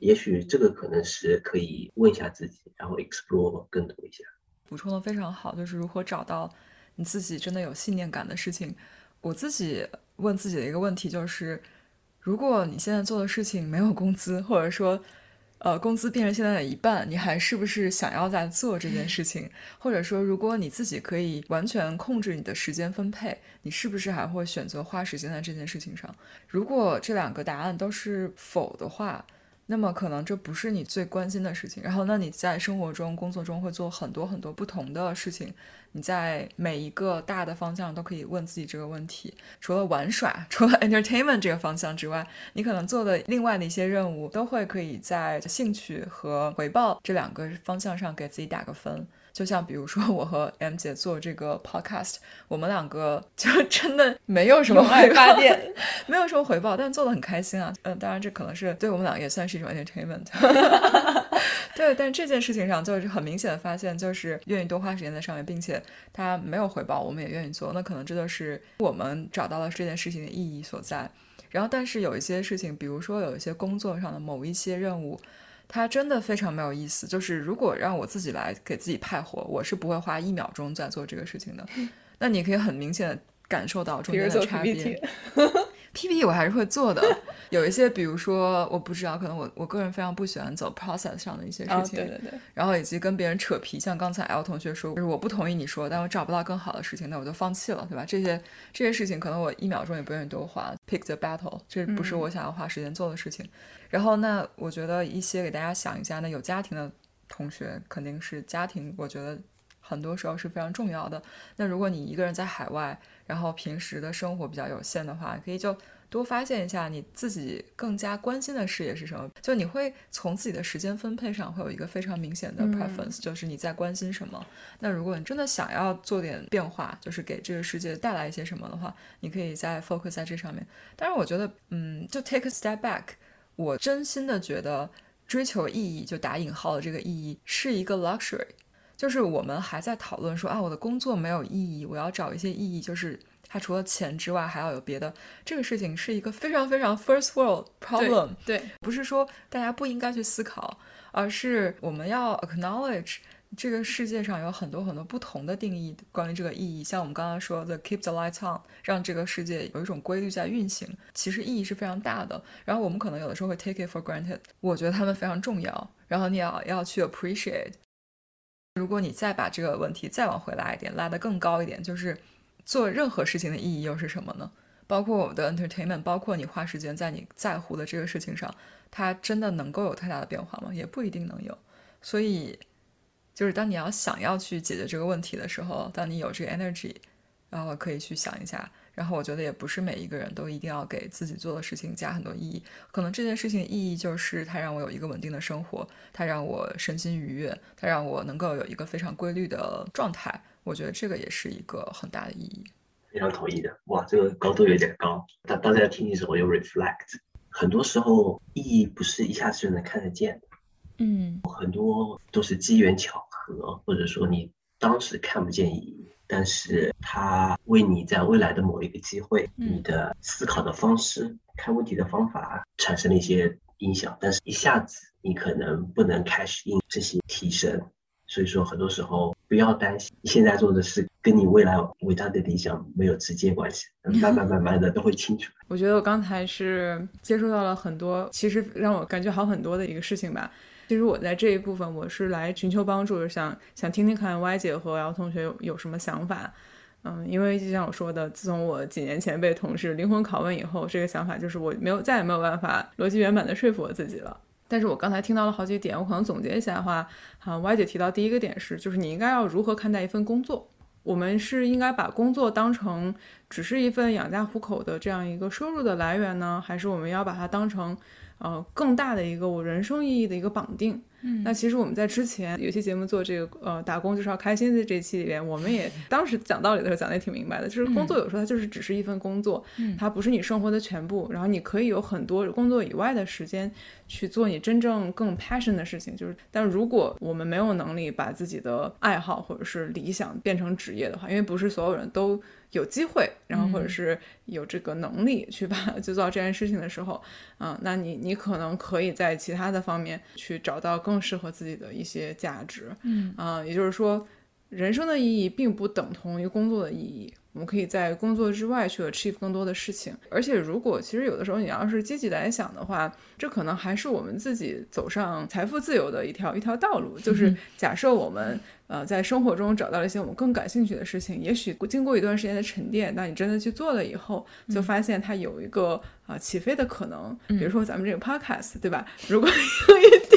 也许这个可能是可以问一下自己，然后 explore 更多一下。补充的非常好，就是如何找到你自己真的有信念感的事情。我自己问自己的一个问题就是：如果你现在做的事情没有工资，或者说，呃，工资变成现在的一半，你还是不是想要在做这件事情？或者说，如果你自己可以完全控制你的时间分配，你是不是还会选择花时间在这件事情上？如果这两个答案都是否的话，那么可能这不是你最关心的事情，然后那你在生活中、工作中会做很多很多不同的事情，你在每一个大的方向都可以问自己这个问题。除了玩耍，除了 entertainment 这个方向之外，你可能做的另外的一些任务都会可以在兴趣和回报这两个方向上给自己打个分。就像比如说 <laughs> 我和 M 姐做这个 podcast，我们两个就 <laughs> 真的没有什么回报，<laughs> 没有什么回报，但做的很开心啊。嗯，当然这可能是对我们俩也算是一种 entertainment。对，但这件事情上就是很明显的发现，就是愿意多花时间在上面，并且它没有回报，我们也愿意做。那可能这就是我们找到了这件事情的意义所在。然后，但是有一些事情，比如说有一些工作上的某一些任务。它真的非常没有意思。就是如果让我自己来给自己派活，我是不会花一秒钟在做这个事情的。那你可以很明显的感受到中间的差别。<laughs> PPT 我还是会做的，有一些，比如说，我不知道，可能我我个人非常不喜欢走 process 上的一些事情，对对对，然后以及跟别人扯皮，像刚才 L 同学说，就是我不同意你说，但我找不到更好的事情，那我就放弃了，对吧？这些这些事情，可能我一秒钟也不愿意多花。Pick the battle，这不是我想要花时间做的事情。然后，那我觉得一些给大家想一下，那有家庭的同学，肯定是家庭，我觉得很多时候是非常重要的。那如果你一个人在海外，然后平时的生活比较有限的话，可以就多发现一下你自己更加关心的事业是什么。就你会从自己的时间分配上会有一个非常明显的 preference，就是你在关心什么。那如果你真的想要做点变化，就是给这个世界带来一些什么的话，你可以再 focus 在这上面。但是，我觉得，嗯，就 take a step back，我真心的觉得追求意义，就打引号的这个意义，是一个 luxury。就是我们还在讨论说啊，我的工作没有意义，我要找一些意义。就是它除了钱之外，还要有别的。这个事情是一个非常非常 first world problem。对，不是说大家不应该去思考，而是我们要 acknowledge 这个世界上有很多很多不同的定义关于这个意义。像我们刚刚说的 keep the lights on，让这个世界有一种规律在运行，其实意义是非常大的。然后我们可能有的时候会 take it for granted，我觉得他们非常重要。然后你要要去 appreciate。如果你再把这个问题再往回拉一点，拉得更高一点，就是做任何事情的意义又是什么呢？包括我们的 entertainment，包括你花时间在你在乎的这个事情上，它真的能够有太大的变化吗？也不一定能有。所以，就是当你要想要去解决这个问题的时候，当你有这个 energy，然后可以去想一下。然后我觉得也不是每一个人都一定要给自己做的事情加很多意义，可能这件事情的意义就是它让我有一个稳定的生活，它让我身心愉悦，它让我能够有一个非常规律的状态。我觉得这个也是一个很大的意义。非常同意的，哇，这个高度有点高。大大家听的时候有 reflect，很多时候意义不是一下子就能看得见的，嗯，很多都是机缘巧合，或者说你当时看不见意义。但是它为你在未来的某一个机会，你的思考的方式、看问题的方法产生了一些影响。但是一下子你可能不能开始应这些提升，所以说，很多时候不要担心你现在做的事跟你未来伟大的理想没有直接关系，慢慢慢慢的都会清楚。<laughs> 我觉得我刚才是接触到了很多，其实让我感觉好很多的一个事情吧。其实我在这一部分我是来寻求帮助，想想听听看 Y 姐和 L 同学有有什么想法。嗯，因为就像我说的，自从我几年前被同事灵魂拷问以后，这个想法就是我没有再也没有办法逻辑圆满的说服我自己了。但是我刚才听到了好几点，我可能总结一下的话，啊，Y 姐提到第一个点是，就是你应该要如何看待一份工作？我们是应该把工作当成只是一份养家糊口的这样一个收入的来源呢，还是我们要把它当成呃更大的一个我人生意义的一个绑定？嗯，那其实我们在之前有些节目做这个呃打工就是要开心的这期里边，我们也当时讲道理的时候讲的也挺明白的，就是工作有时候它就是只是一份工作，它不是你生活的全部，然后你可以有很多工作以外的时间去做你真正更 passion 的事情。就是，但如果我们没有能力把自己的爱好或者是理想变成职业的话，因为不是所有人都。有机会，然后或者是有这个能力去把 <laughs> 去做这件事情的时候，啊，那你你可能可以在其他的方面去找到更适合自己的一些价值，嗯啊，也就是说，人生的意义并不等同于工作的意义。我们可以在工作之外去 achieve 更多的事情，而且如果其实有的时候你要是积极来想的话，这可能还是我们自己走上财富自由的一条一条道路。就是假设我们呃在生活中找到了一些我们更感兴趣的事情，也许经过一段时间的沉淀，当你真的去做了以后，就发现它有一个啊起飞的可能。比如说咱们这个 podcast，对吧？如果 <laughs> 有一点。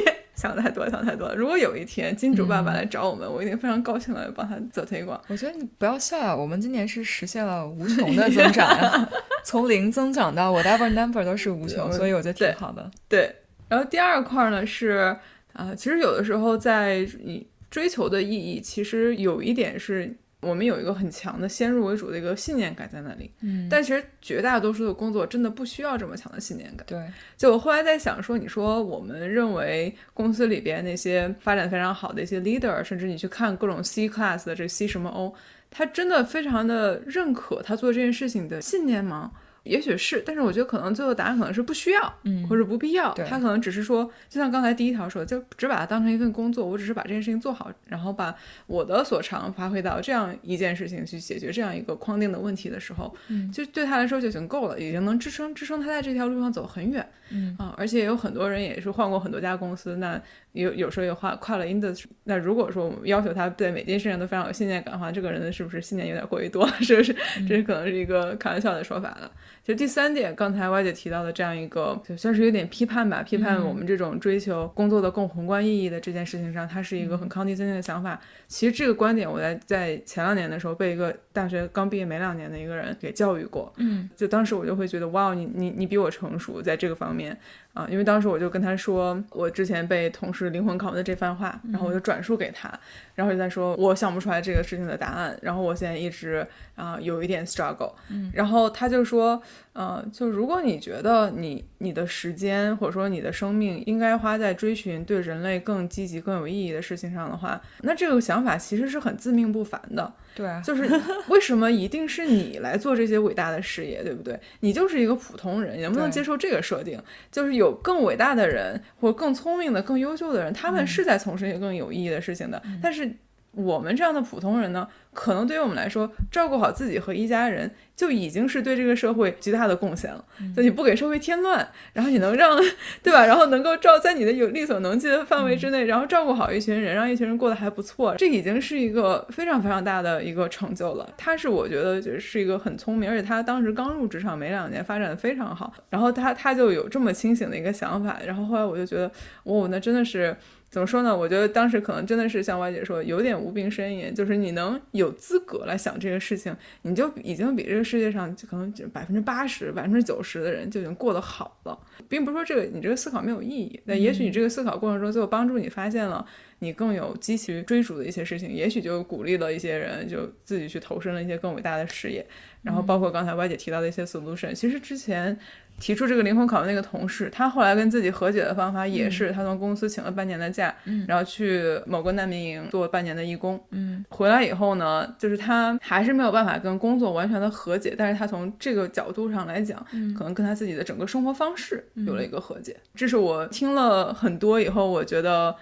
想太多，想太多了。如果有一天金主爸爸来找我们，我一定非常高兴的帮他做推广。我觉得你不要笑啊，我们今年是实现了无穷的增长呀，<laughs> 从零增长到 whatever number 都是无穷，所以我觉得挺好的。对，然后第二块呢是啊，其实有的时候在你追求的意义，其实有一点是。我们有一个很强的先入为主的一个信念感在那里，嗯，但其实绝大多数的工作真的不需要这么强的信念感。对，就我后来在想说，你说我们认为公司里边那些发展非常好的一些 leader，甚至你去看各种 C class 的这 C 什么 O，他真的非常的认可他做这件事情的信念吗？也许是，但是我觉得可能最后答案可能是不需要，嗯，或者不必要。他可能只是说，就像刚才第一条说的，就只把它当成一份工作，我只是把这件事情做好，然后把我的所长发挥到这样一件事情去解决这样一个框定的问题的时候，嗯，就对他来说就已经够了，已经能支撑支撑他在这条路上走很远，嗯啊，而且有很多人也是换过很多家公司，那有有时候也换跨了 industry，那如果说我们要求他对每件事情都非常有信念感的话，这个人是不是信念有点过于多了？<laughs> 是不是？这可能是一个开玩笑的说法了。就第三点，刚才歪姐提到的这样一个，就算是有点批判吧，批判我们这种追求工作的更宏观意义的这件事情上，它是一个很抗地增进的想法。其实这个观点，我在在前两年的时候被一个大学刚毕业没两年的一个人给教育过，嗯，就当时我就会觉得，哇，你你你比我成熟在这个方面。啊，因为当时我就跟他说，我之前被同事灵魂拷问的这番话，然后我就转述给他，然后就在说，我想不出来这个事情的答案，然后我现在一直啊有一点 struggle，嗯，然后他就说。呃，就如果你觉得你你的时间或者说你的生命应该花在追寻对人类更积极、更有意义的事情上的话，那这个想法其实是很自命不凡的。对，啊就 <laughs> 是为什么一定是你来做这些伟大的事业，对不对？你就是一个普通人，能不能接受这个设定？就是有更伟大的人，或者更聪明的、更优秀的人，他们是在从事一些更有意义的事情的，但是。我们这样的普通人呢，可能对于我们来说，照顾好自己和一家人就已经是对这个社会极大的贡献了。就你不给社会添乱，然后你能让，对吧？然后能够照在你的有力所能及的范围之内，然后照顾好一群人，让一群人过得还不错，这已经是一个非常非常大的一个成就了。他是我觉得就是一个很聪明，而且他当时刚入职场没两年，发展的非常好。然后他他就有这么清醒的一个想法。然后后来我就觉得，哦，那真的是。怎么说呢？我觉得当时可能真的是像歪姐说，有点无病呻吟。就是你能有资格来想这个事情，你就已经比这个世界上可能百分之八十、百分之九十的人就已经过得好了，并不是说这个你这个思考没有意义。但也许你这个思考过程中，最后帮助你发现了你更有激情追逐的一些事情，也许就鼓励了一些人就自己去投身了一些更伟大的事业。然后包括刚才歪姐提到的一些 solution，其实之前。提出这个灵魂拷问那个同事，他后来跟自己和解的方法也是，他从公司请了半年的假，然后去某个难民营做半年的义工。嗯，回来以后呢，就是他还是没有办法跟工作完全的和解，但是他从这个角度上来讲，可能跟他自己的整个生活方式有了一个和解。这是我听了很多以后，我觉得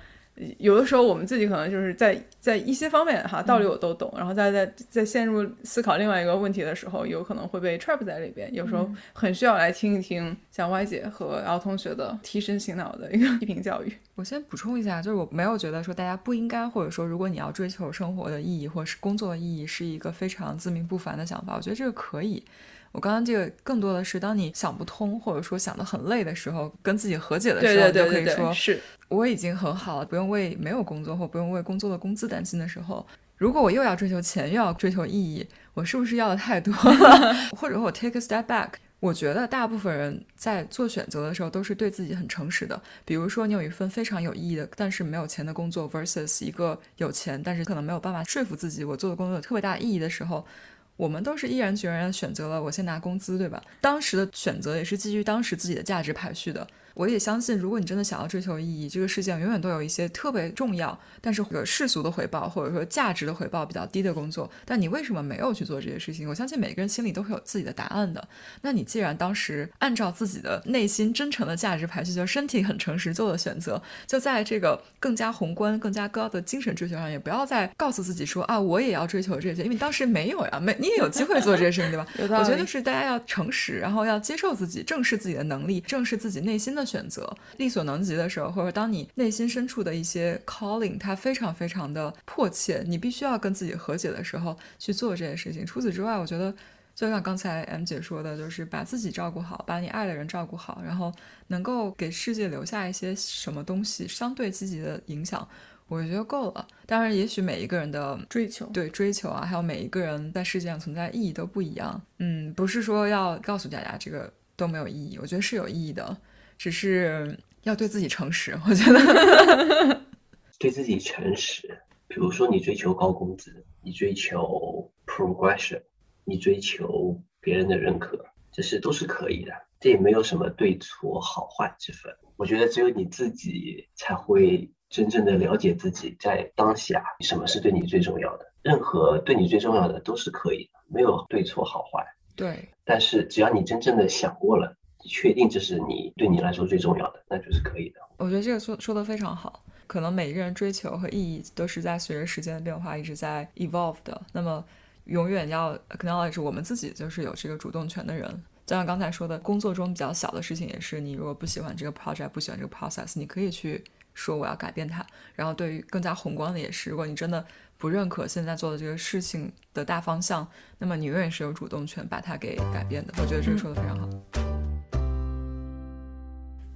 有的时候我们自己可能就是在在一些方面哈道理我都懂，然后在在在陷入思考另外一个问题的时候，有可能会被 trap 在里边。有时候很需要来听一听像 Y 姐和 L 同学的提神醒脑的一个 <laughs> 批评教育。我先补充一下，就是我没有觉得说大家不应该，或者说如果你要追求生活的意义或者是工作的意义，是一个非常自命不凡的想法。我觉得这个可以。我刚刚这个更多的是，当你想不通或者说想得很累的时候，跟自己和解的时候，就可以说是我已经很好了，不用为没有工作或不用为工作的工资担心的时候。如果我又要追求钱，又要追求意义，我是不是要的太多了？<laughs> 或者我 take a step back？我觉得大部分人在做选择的时候都是对自己很诚实的。比如说，你有一份非常有意义的，但是没有钱的工作，versus 一个有钱但是可能没有办法说服自己我做的工作有特别大意义的时候。我们都是毅然决然选择了我先拿工资，对吧？当时的选择也是基于当时自己的价值排序的。我也相信，如果你真的想要追求意义，这个世界上永远都有一些特别重要，但是有世俗的回报或者说价值的回报比较低的工作。但你为什么没有去做这些事情？我相信每个人心里都会有自己的答案的。那你既然当时按照自己的内心真诚的价值排序，就身体很诚实做的选择，就在这个更加宏观、更加高的精神追求上，也不要再告诉自己说啊，我也要追求这些，因为当时没有呀，没你也有机会做这些事情，对吧？<laughs> 我觉得是大家要诚实，然后要接受自己，正视自己的能力，正视自己内心的选择。力所能及的时候，或者当你内心深处的一些 calling，它非常非常的迫切，你必须要跟自己和解的时候去做这件事情。除此之外，我觉得就像刚才 M 姐说的，就是把自己照顾好，把你爱的人照顾好，然后能够给世界留下一些什么东西，相对积极的影响，我觉得够了。当然，也许每一个人的追求，对追求啊，还有每一个人在世界上存在意义都不一样。嗯，不是说要告诉大家这个都没有意义，我觉得是有意义的，只是。要对自己诚实，我觉得 <laughs> 对自己诚实。比如说，你追求高工资，你追求 progression，你追求别人的认可，这是都是可以的。这也没有什么对错好坏之分。我觉得只有你自己才会真正的了解自己，在当下什么是对你最重要的。任何对你最重要的都是可以的，没有对错好坏。对。但是只要你真正的想过了。确定这是你对你来说最重要的，那就是可以的。我觉得这个说说的非常好。可能每一个人追求和意义都是在随着时间的变化一直在 evolve 的。那么，永远要 acknowledge 我们自己就是有这个主动权的人。就像刚才说的，工作中比较小的事情也是，你如果不喜欢这个 project，不喜欢这个 process，你可以去说我要改变它。然后，对于更加宏观的也是，如果你真的不认可现在做的这个事情的大方向，那么你永远是有主动权把它给改变的。我觉得这个说的非常好。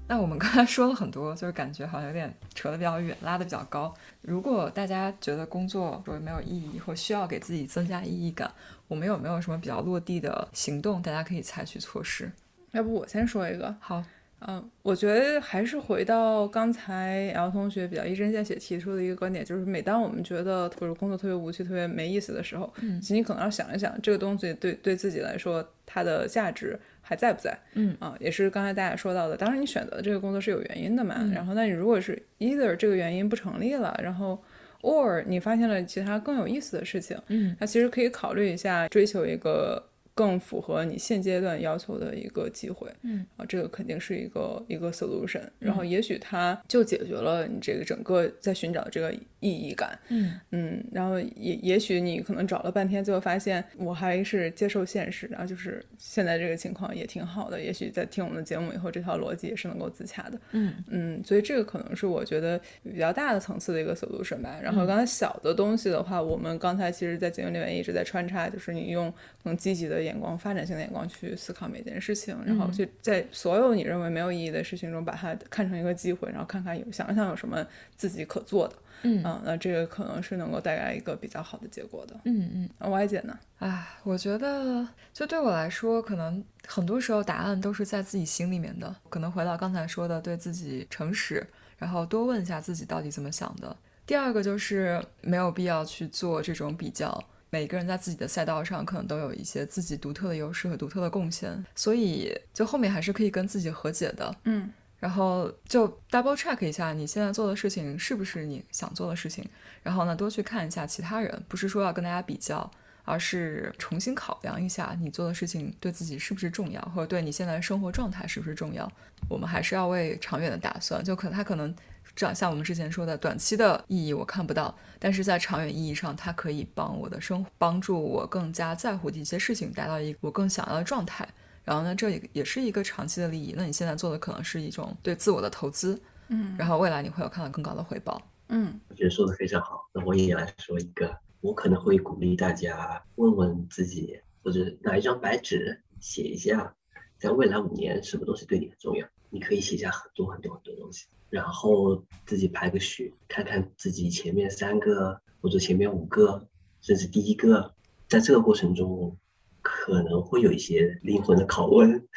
那我们刚才说了很多，就是感觉好像有点扯得比较远，拉得比较高。如果大家觉得工作说没有意义，或需要给自己增加意义感，我们有没有什么比较落地的行动，大家可以采取措施？要不我先说一个？好。嗯，我觉得还是回到刚才 L 同学比较一针见血提出的一个观点，就是每当我们觉得或者工作特别无趣、特别没意思的时候，嗯，其实你可能要想一想，这个东西对对自己来说它的价值还在不在？嗯啊，也是刚才大家说到的，当然你选择这个工作是有原因的嘛，然后那你如果是 either 这个原因不成立了，然后 or 你发现了其他更有意思的事情，嗯，那其实可以考虑一下追求一个。更符合你现阶段要求的一个机会，嗯。啊，这个肯定是一个一个 solution，然后也许它就解决了你这个整个在寻找这个意义感，嗯。嗯，然后也也许你可能找了半天，最后发现我还是接受现实，然后就是现在这个情况也挺好的，也许在听我们的节目以后，这套逻辑也是能够自洽的，嗯。嗯，所以这个可能是我觉得比较大的层次的一个 solution 吧。然后刚才小的东西的话，我们刚才其实，在节目里面一直在穿插，就是你用更积极的。眼光、发展性的眼光去思考每件事情，然后去在所有你认为没有意义的事情中，把它看成一个机会，然后看看有想想有什么自己可做的。嗯啊，那这个可能是能够带来一个比较好的结果的。嗯嗯，那 Y 姐呢？啊，我觉得就对我来说，可能很多时候答案都是在自己心里面的。可能回到刚才说的，对自己诚实，然后多问一下自己到底怎么想的。第二个就是没有必要去做这种比较。每个人在自己的赛道上可能都有一些自己独特的优势和独特的贡献，所以就后面还是可以跟自己和解的。嗯，然后就 double check 一下你现在做的事情是不是你想做的事情，然后呢多去看一下其他人，不是说要跟大家比较，而是重新考量一下你做的事情对自己是不是重要，或者对你现在的生活状态是不是重要。我们还是要为长远的打算，就可能他可能。这样像我们之前说的，短期的意义我看不到，但是在长远意义上，它可以帮我的生活，帮助我更加在乎的一些事情，达到一个我更想要的状态。然后呢，这也也是一个长期的利益。那你现在做的可能是一种对自我的投资，嗯，然后未来你会有看到更高的回报。嗯，我觉得说的非常好。那我也来说一个，我可能会鼓励大家问问自己，或者拿一张白纸写一下，在未来五年什么东西对你很重要。你可以写下很多很多很多东西。然后自己排个序，看看自己前面三个或者前面五个，甚至第一个，在这个过程中可能会有一些灵魂的拷问，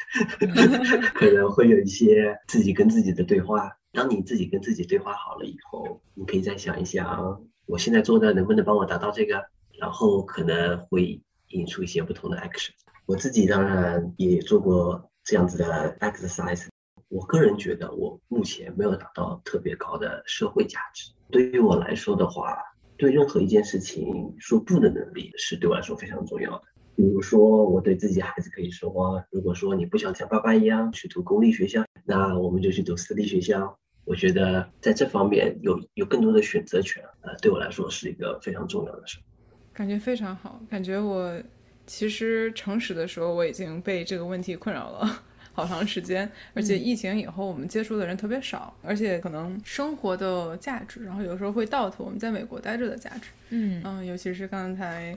<laughs> 可能会有一些自己跟自己的对话。当你自己跟自己对话好了以后，你可以再想一想，我现在做的能不能帮我达到这个，然后可能会引出一些不同的 action。我自己当然也做过这样子的 exercise。我个人觉得，我目前没有达到特别高的社会价值。对于我来说的话，对任何一件事情说不的能力是对我来说非常重要的。比如说，我对自己孩子可以说，如果说你不想像爸爸一样去读公立学校，那我们就去读私立学校。我觉得在这方面有有更多的选择权，呃，对我来说是一个非常重要的事。感觉非常好，感觉我其实诚实的说，我已经被这个问题困扰了。好长时间，而且疫情以后我们接触的人特别少，而且可能生活的价值，然后有时候会倒退我们在美国待着的价值。嗯嗯，尤其是刚才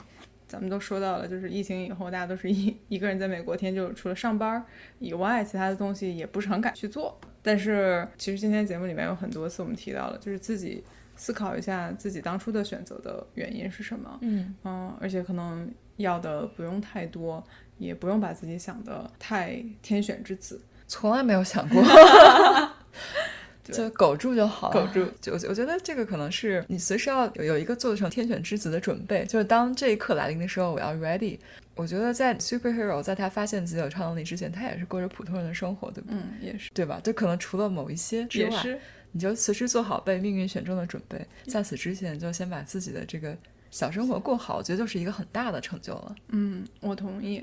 咱们都说到了，就是疫情以后大家都是一 <laughs> 一个人在美国，天就除了上班以外，其他的东西也不是很敢去做。但是其实今天节目里面有很多次我们提到了，就是自己思考一下自己当初的选择的原因是什么。嗯嗯，而且可能要的不用太多。也不用把自己想的太天选之子，从来没有想过，就苟住就好。苟住，就我觉得这个可能是你随时要有有一个做成天选之子的准备，就是当这一刻来临的时候，我要 ready。我觉得在 superhero 在他发现自己有超能力之前，他也是过着普通人的生活，对吧？嗯，也是，对吧？就可能除了某一些之外，你就随时做好被命运选中的准备，在此之前就先把自己的这个小生活过好，我觉得就是一个很大的成就了。嗯，我同意。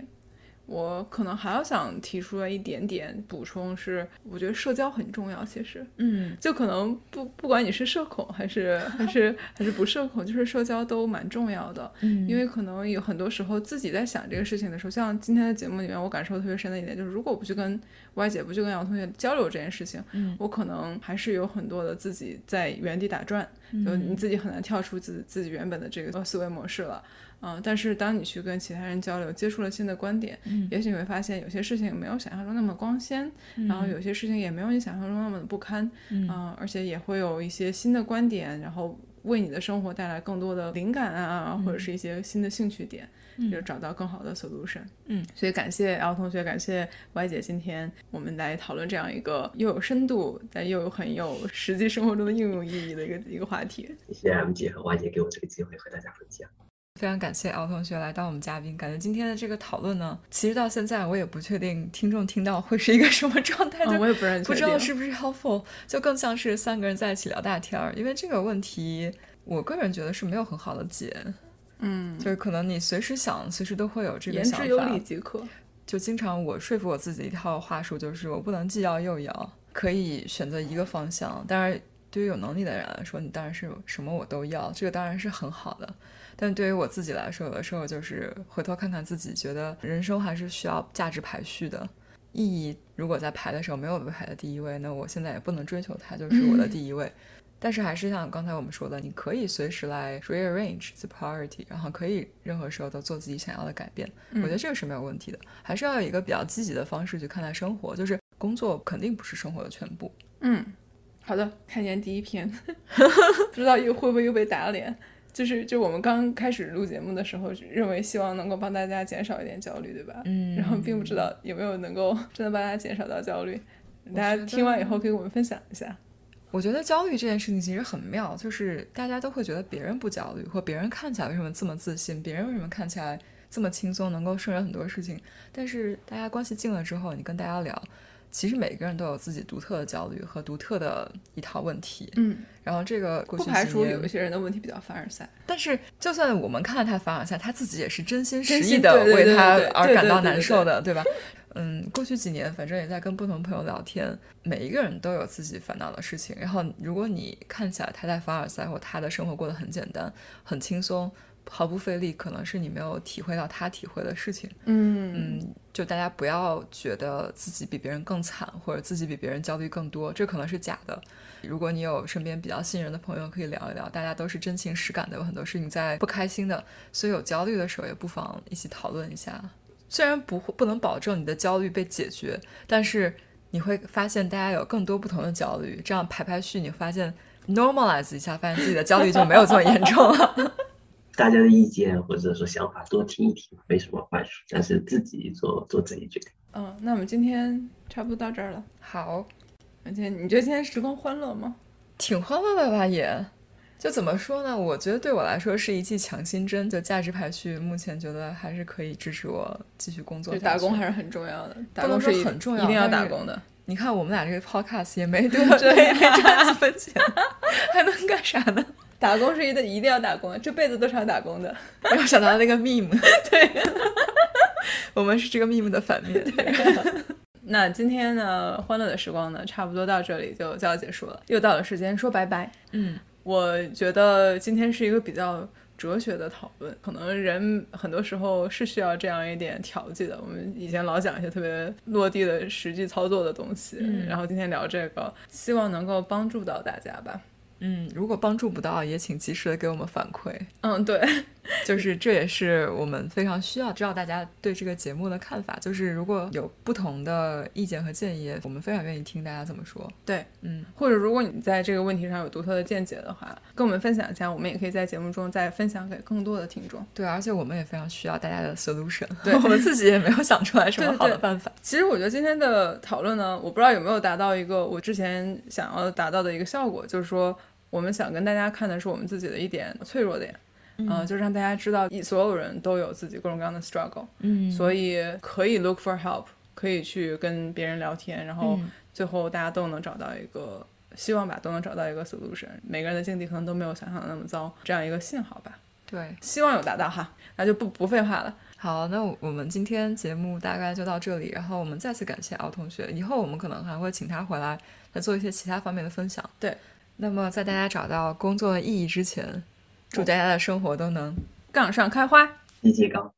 我可能还要想提出来一点点补充，是我觉得社交很重要。其实，嗯，就可能不不管你是社恐还是还是还是不社恐，就是社交都蛮重要的。嗯，因为可能有很多时候自己在想这个事情的时候，像今天的节目里面，我感受特别深的一点就是，如果我不去跟 Y 姐不去跟杨同学交流这件事情，嗯，我可能还是有很多的自己在原地打转，就你自己很难跳出自自己原本的这个思维模式了。嗯，但是当你去跟其他人交流，接触了新的观点，嗯，也许你会发现有些事情没有想象中那么光鲜，然后有些事情也没有你想象中那么的不堪，嗯，而且也会有一些新的观点，然后为你的生活带来更多的灵感啊，或者是一些新的兴趣点，就找到更好的 solution。嗯，所以感谢 L 同学，感谢 Y 姐，今天我们来讨论这样一个又有深度但又有很有实际生活中的应用意义的一个一个话题。谢谢 M 姐和 Y 姐给我这个机会和大家分享。非常感谢敖同学来当我们嘉宾，感觉今天的这个讨论呢，其实到现在我也不确定听众听到会是一个什么状态，<laughs> 我也不不知道是不是 helpful，就更像是三个人在一起聊大天儿。因为这个问题，我个人觉得是没有很好的解，嗯，就是可能你随时想，随时都会有这个想法。言之有理即可。就经常我说服我自己一套话术，就是我不能既要又要，可以选择一个方向。但是，对于有能力的人来说，你当然是什么我都要，这个当然是很好的。但对于我自己来说，有的时候就是回头看看自己，觉得人生还是需要价值排序的。意义如果在排的时候没有被排在第一位，那我现在也不能追求它就是我的第一位。但是还是像刚才我们说的，你可以随时来 rearrange the priority，然后可以任何时候都做自己想要的改变。我觉得这个是没有问题的。还是要有一个比较积极的方式去看待生活，就是工作肯定不是生活的全部。嗯，好的，看见第一篇，<laughs> 不知道又会不会又被打脸。就是就我们刚开始录节目的时候，认为希望能够帮大家减少一点焦虑，对吧？嗯。然后并不知道有没有能够真的帮大家减少到焦虑。大家听完以后可以跟我们分享一下。我觉得焦虑这件事情其实很妙，就是大家都会觉得别人不焦虑，或别人看起来为什么这么自信，别人为什么看起来这么轻松，能够胜任很多事情。但是大家关系近了之后，你跟大家聊。其实每个人都有自己独特的焦虑和独特的一套问题，嗯，然后这个不排除有一些人的问题比较凡尔赛，但是就算我们看他凡尔赛，他自己也是真心实意的为他而感到难受的，对吧？<laughs> 嗯，过去几年反正也在跟不同朋友聊天，每一个人都有自己烦恼的事情。然后如果你看起来他在凡尔赛或他的生活过得很简单、很轻松、毫不费力，可能是你没有体会到他体会的事情。嗯嗯，就大家不要觉得自己比别人更惨，或者自己比别人焦虑更多，这可能是假的。如果你有身边比较信任的朋友，可以聊一聊，大家都是真情实感的，有很多事情在不开心的，所以有焦虑的时候也不妨一起讨论一下。虽然不会不能保证你的焦虑被解决，但是你会发现大家有更多不同的焦虑，这样排排序，你发现 normalize 一下，发现自己的焦虑就没有这么严重了。大家的意见或者说想法多听一听，没什么坏处，但是自己做做自己决定。嗯，那我们今天差不多到这儿了。好，而且你觉得今天时光欢乐吗？挺欢乐的吧也。就怎么说呢？我觉得对我来说是一剂强心针。就价值排序，目前觉得还是可以支持我继续工作。打工还是很重要的，打不能工是很重要一定要打工的。你看我们俩这个 podcast 也没多 <laughs> 对，没赚几分钱，<laughs> 还能干啥呢？打工是一定一定要打工的，这辈子都是要打工的。没有想到那个 meme，<laughs> 对，<laughs> 我们是这个 meme 的反面。那今天呢，欢乐的时光呢，差不多到这里就就要结束了，又到了时间说拜拜。嗯，我觉得今天是一个比较哲学的讨论，可能人很多时候是需要这样一点调剂的。我们以前老讲一些特别落地的实际操作的东西，嗯然后今天聊这个，希望能够帮助到大家吧。嗯，如果帮助不到，也请及时的给我们反馈。嗯，对，<laughs> 就是这也是我们非常需要知道大家对这个节目的看法。就是如果有不同的意见和建议，我们非常愿意听大家怎么说。对，嗯，或者如果你在这个问题上有独特的见解的话，跟我们分享一下，我们也可以在节目中再分享给更多的听众。对，而且我们也非常需要大家的 solution。对我们自己也没有想出来什么好的办法。其实我觉得今天的讨论呢，我不知道有没有达到一个我之前想要达到的一个效果，就是说我们想跟大家看的是我们自己的一点脆弱点，嗯、就是让大家知道，一所有人都有自己各种各样的 struggle，嗯所以可以 look for help，可以去跟别人聊天，然后嗯最后大家都能找到一个。希望吧，都能找到一个 solution。每个人的境地可能都没有想象的那么糟，这样一个信号吧。对，希望有达到哈，那就不不废话了。好，那我我们今天节目大概就到这里，然后我们再次感谢敖同学，以后我们可能还会请他回来来做一些其他方面的分享。对，那么在大家找到工作的意义之前，祝大家的生活都能杠上开花。一阶高。